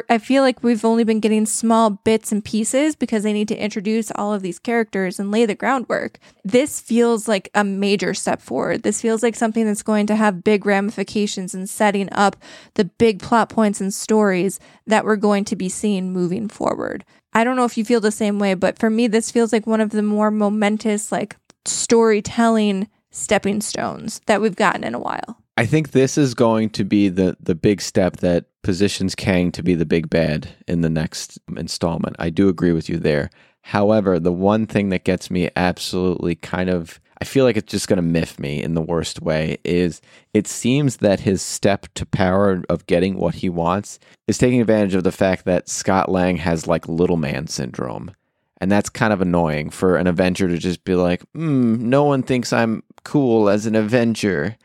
I feel like we've only been getting small bits and pieces because they need to introduce all of these characters and lay the groundwork. This feels like a major step forward. This feels like something that's going to have big ramifications in setting up the big plot points and stories that we're going to be seeing moving forward. I don't know if you feel the same way, but for me, this feels like one of the more momentous, like storytelling stepping stones that we've gotten in a while. I think this is going to be the the big step that positions Kang to be the big bad in the next installment. I do agree with you there. However, the one thing that gets me absolutely kind of I feel like it's just going to miff me in the worst way is it seems that his step to power of getting what he wants is taking advantage of the fact that Scott Lang has like little man syndrome. And that's kind of annoying for an Avenger to just be like, mm, no one thinks I'm cool as an Avenger.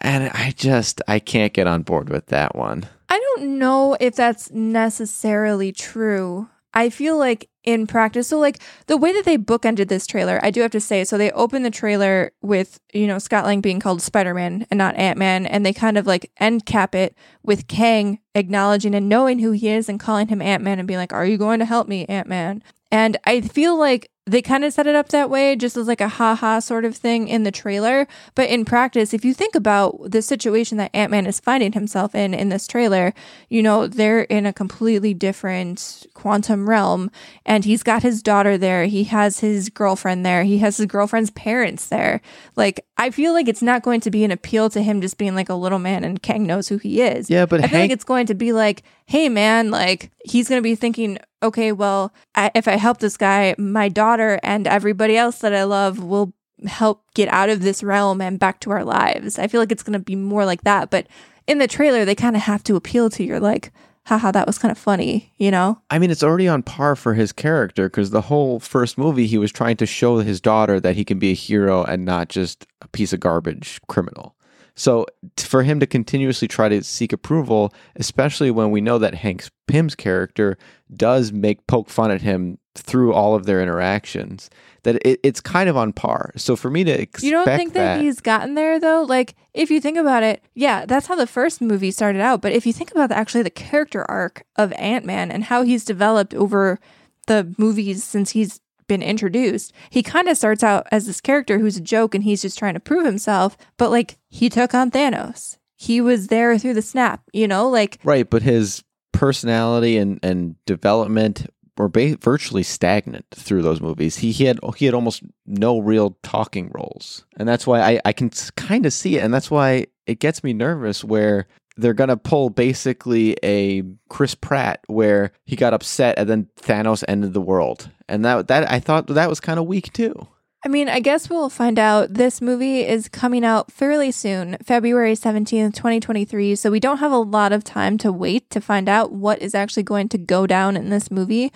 And I just, I can't get on board with that one. I don't know if that's necessarily true. I feel like in practice, so like the way that they bookended this trailer, I do have to say, so they opened the trailer with, you know, Scott Lang being called Spider Man and not Ant Man, and they kind of like end cap it with Kang acknowledging and knowing who he is and calling him Ant Man and being like, Are you going to help me, Ant Man? And I feel like they kind of set it up that way just as like a haha sort of thing in the trailer. But in practice, if you think about the situation that Ant Man is finding himself in in this trailer, you know, they're in a completely different quantum realm. And he's got his daughter there. He has his girlfriend there. He has his girlfriend's parents there. Like, I feel like it's not going to be an appeal to him just being like a little man and Kang knows who he is. Yeah, but I feel Hank- like it's going to be like, hey, man, like, he's going to be thinking, okay, well, I, if I help this guy, my daughter and everybody else that I love will help get out of this realm and back to our lives. I feel like it's going to be more like that. But in the trailer, they kind of have to appeal to your like, haha, that was kind of funny, you know? I mean, it's already on par for his character because the whole first movie, he was trying to show his daughter that he can be a hero and not just a piece of garbage criminal. So t- for him to continuously try to seek approval, especially when we know that Hank Pym's character does make poke fun at him through all of their interactions, that it, it's kind of on par. So for me to expect You don't think that, he's gotten there though? Like, if you think about it, yeah, that's how the first movie started out. But if you think about the, actually the character arc of Ant Man and how he's developed over the movies since he's been introduced, he kind of starts out as this character who's a joke and he's just trying to prove himself. But like, he took on Thanos. He was there through the snap, you know? Like, right, but his personality and and development were ba- virtually stagnant through those movies. He, he had he had almost no real talking roles, and that's why I I can kind of see it, and that's why it gets me nervous where they're gonna pull basically a Chris Pratt where he got upset and then Thanos ended the world, and that that I thought that was kind of weak too. I mean, I guess we'll find out. This movie is coming out fairly soon, February 17th, 2023. So we don't have a lot of time to wait to find out what is actually going to go down in this movie.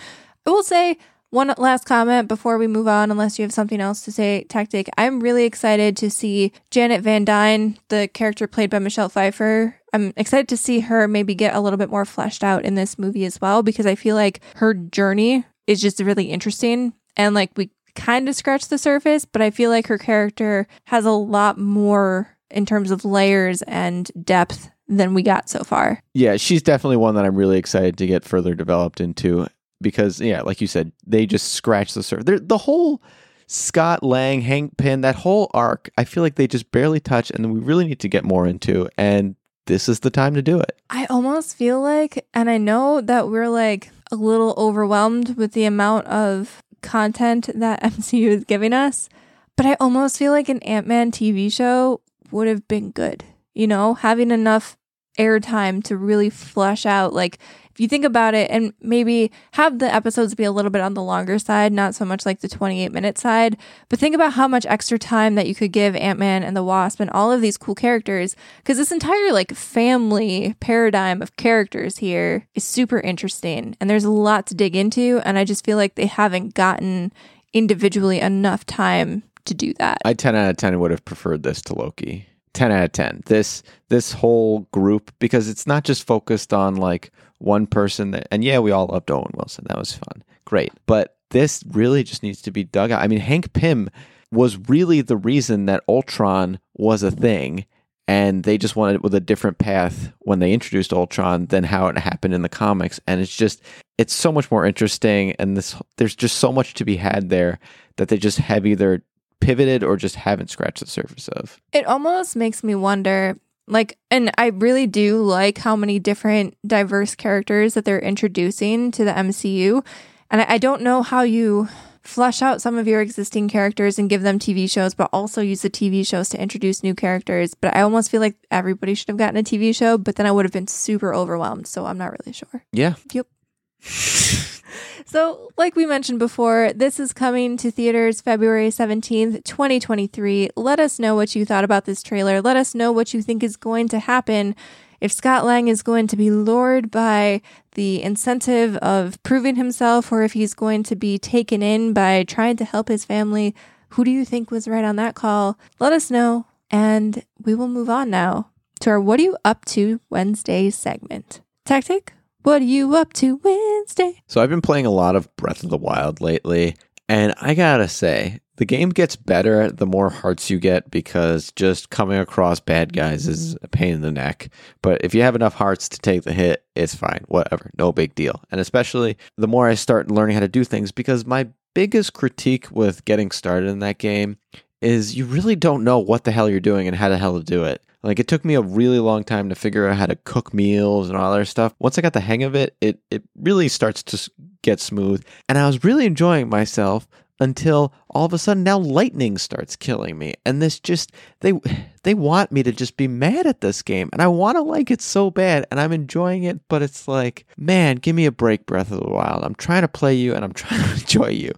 I will say one last comment before we move on, unless you have something else to say, Tactic. I'm really excited to see Janet Van Dyne, the character played by Michelle Pfeiffer. I'm excited to see her maybe get a little bit more fleshed out in this movie as well, because I feel like her journey is just really interesting. And like we kind of scratched the surface, but I feel like her character has a lot more in terms of layers and depth than we got so far. Yeah, she's definitely one that I'm really excited to get further developed into because, yeah, like you said, they just scratched the surface. They're, the whole Scott Lang, Hank Pym, that whole arc, I feel like they just barely touch, and we really need to get more into. And this is the time to do it. I almost feel like, and I know that we're like a little overwhelmed with the amount of content that [LAUGHS] MCU is giving us, but I almost feel like an Ant Man TV show would have been good. You know, having enough airtime to really flesh out, like, you think about it, and maybe have the episodes be a little bit on the longer side, not so much like the 28 minute side, but think about how much extra time that you could give Ant Man and the Wasp and all of these cool characters. Because this entire like family paradigm of characters here is super interesting, and there's a lot to dig into. And I just feel like they haven't gotten individually enough time to do that. I 10 out of 10 would have preferred this to Loki. 10 out of 10. This this whole group because it's not just focused on like one person that, and yeah, we all loved Owen Wilson. That was fun. Great. But this really just needs to be dug out. I mean, Hank Pym was really the reason that Ultron was a thing. And they just wanted it with a different path when they introduced Ultron than how it happened in the comics. And it's just, it's so much more interesting. And this, there's just so much to be had there that they just have either pivoted or just haven't scratched the surface of. It almost makes me wonder like and I really do like how many different diverse characters that they're introducing to the MCU. And I, I don't know how you flesh out some of your existing characters and give them TV shows, but also use the TV shows to introduce new characters. But I almost feel like everybody should have gotten a TV show, but then I would have been super overwhelmed. So I'm not really sure. Yeah. Yep. [LAUGHS] So, like we mentioned before, this is coming to theaters February 17th, 2023. Let us know what you thought about this trailer. Let us know what you think is going to happen. If Scott Lang is going to be lured by the incentive of proving himself, or if he's going to be taken in by trying to help his family, who do you think was right on that call? Let us know, and we will move on now to our What Are You Up To Wednesday segment. Tactic, what are you up to Wednesday? So I've been playing a lot of Breath of the Wild lately, and I gotta say, the game gets better the more hearts you get because just coming across bad guys is a pain in the neck. But if you have enough hearts to take the hit, it's fine. Whatever. No big deal. And especially the more I start learning how to do things, because my biggest critique with getting started in that game is you really don't know what the hell you're doing and how the hell to do it. Like it took me a really long time to figure out how to cook meals and all that stuff. Once I got the hang of it, it it really starts to get smooth, and I was really enjoying myself until all of a sudden now lightning starts killing me. And this just they [SIGHS] they want me to just be mad at this game. And I want to like it so bad and I'm enjoying it but it's like man give me a break breath of the wild. I'm trying to play you and I'm [LAUGHS] trying to enjoy you.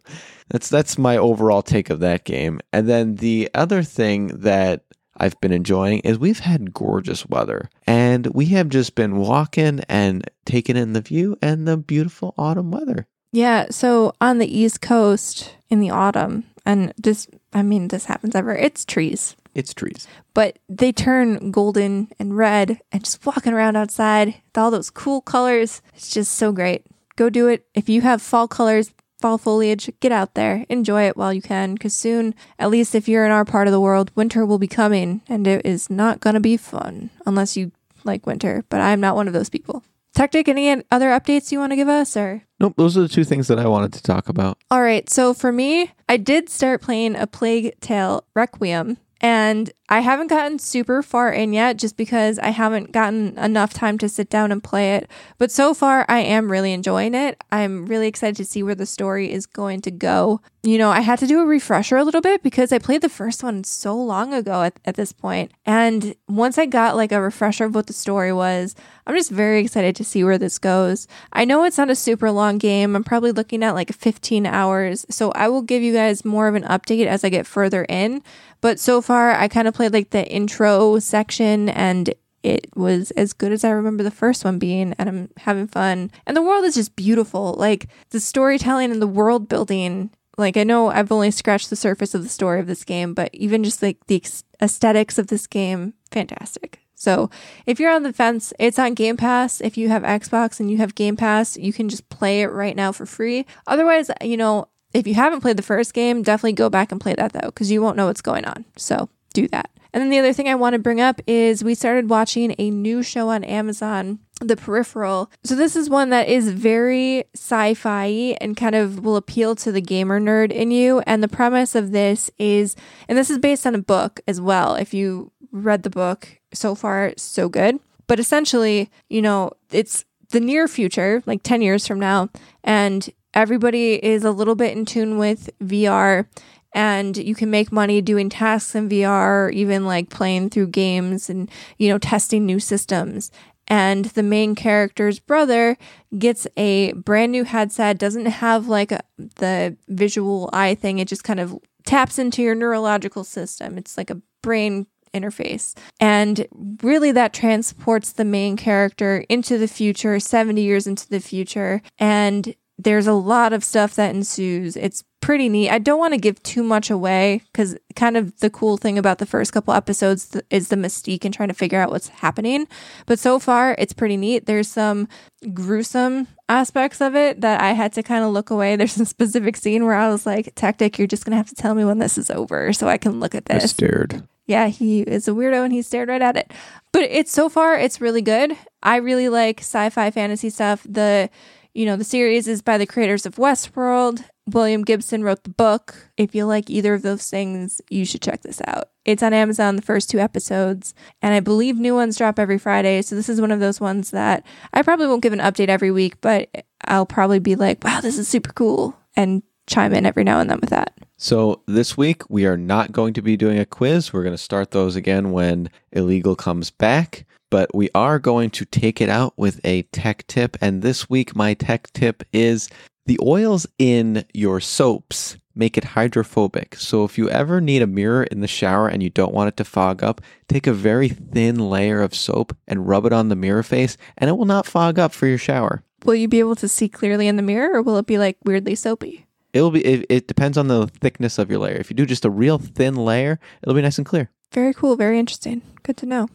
That's that's my overall take of that game. And then the other thing that I've been enjoying is we've had gorgeous weather and we have just been walking and taking in the view and the beautiful autumn weather. Yeah, so on the East Coast in the autumn, and this, I mean, this happens ever, it's trees. It's trees. But they turn golden and red, and just walking around outside with all those cool colors, it's just so great. Go do it. If you have fall colors, fall foliage, get out there, enjoy it while you can, because soon, at least if you're in our part of the world, winter will be coming, and it is not going to be fun unless you like winter. But I'm not one of those people. Tactic, any other updates you want to give us, or? Nope, those are the two things that I wanted to talk about. All right, so for me, I did start playing a Plague Tale Requiem and I haven't gotten super far in yet just because I haven't gotten enough time to sit down and play it. But so far, I am really enjoying it. I'm really excited to see where the story is going to go. You know, I had to do a refresher a little bit because I played the first one so long ago at, at this point. And once I got like a refresher of what the story was, I'm just very excited to see where this goes. I know it's not a super long game. I'm probably looking at like 15 hours. So I will give you guys more of an update as I get further in. But so far, I kind of played like the intro section and it was as good as I remember the first one being, and I'm having fun. And the world is just beautiful. Like the storytelling and the world building. Like I know I've only scratched the surface of the story of this game, but even just like the aesthetics of this game, fantastic. So if you're on the fence, it's on Game Pass. If you have Xbox and you have Game Pass, you can just play it right now for free. Otherwise, you know, if you haven't played the first game, definitely go back and play that though, because you won't know what's going on. So do that. And then the other thing I want to bring up is we started watching a new show on Amazon, The Peripheral. So this is one that is very sci-fi and kind of will appeal to the gamer nerd in you. And the premise of this is, and this is based on a book as well. If you read the book so far, so good. But essentially, you know, it's the near future, like 10 years from now, and everybody is a little bit in tune with VR and you can make money doing tasks in VR, even like playing through games and, you know, testing new systems. And the main character's brother gets a brand new headset, doesn't have like a, the visual eye thing. It just kind of taps into your neurological system. It's like a brain interface. And really, that transports the main character into the future, 70 years into the future. And there's a lot of stuff that ensues. It's pretty neat. I don't want to give too much away because kind of the cool thing about the first couple episodes th- is the mystique and trying to figure out what's happening. But so far, it's pretty neat. There's some gruesome aspects of it that I had to kind of look away. There's a specific scene where I was like, Tactic, you're just going to have to tell me when this is over so I can look at this. I stared. Yeah, he is a weirdo and he stared right at it. But it's so far it's really good. I really like sci-fi fantasy stuff. The you know, the series is by the creators of Westworld. William Gibson wrote the book. If you like either of those things, you should check this out. It's on Amazon, the first two episodes, and I believe new ones drop every Friday. So this is one of those ones that I probably won't give an update every week, but I'll probably be like, wow, this is super cool, and chime in every now and then with that. So this week we are not going to be doing a quiz. We're going to start those again when Illegal comes back, but we are going to take it out with a tech tip. And this week my tech tip is the oils in your soaps make it hydrophobic. So if you ever need a mirror in the shower and you don't want it to fog up, take a very thin layer of soap and rub it on the mirror face and it will not fog up for your shower. Will you be able to see clearly in the mirror, or will it be like weirdly soapy? It'll be it, it depends on the thickness of your layer. If you do just a real thin layer, it'll be nice and clear. Very cool. Very interesting. Good to know.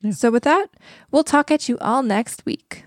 Yeah. So, with that, we'll talk at you all next week.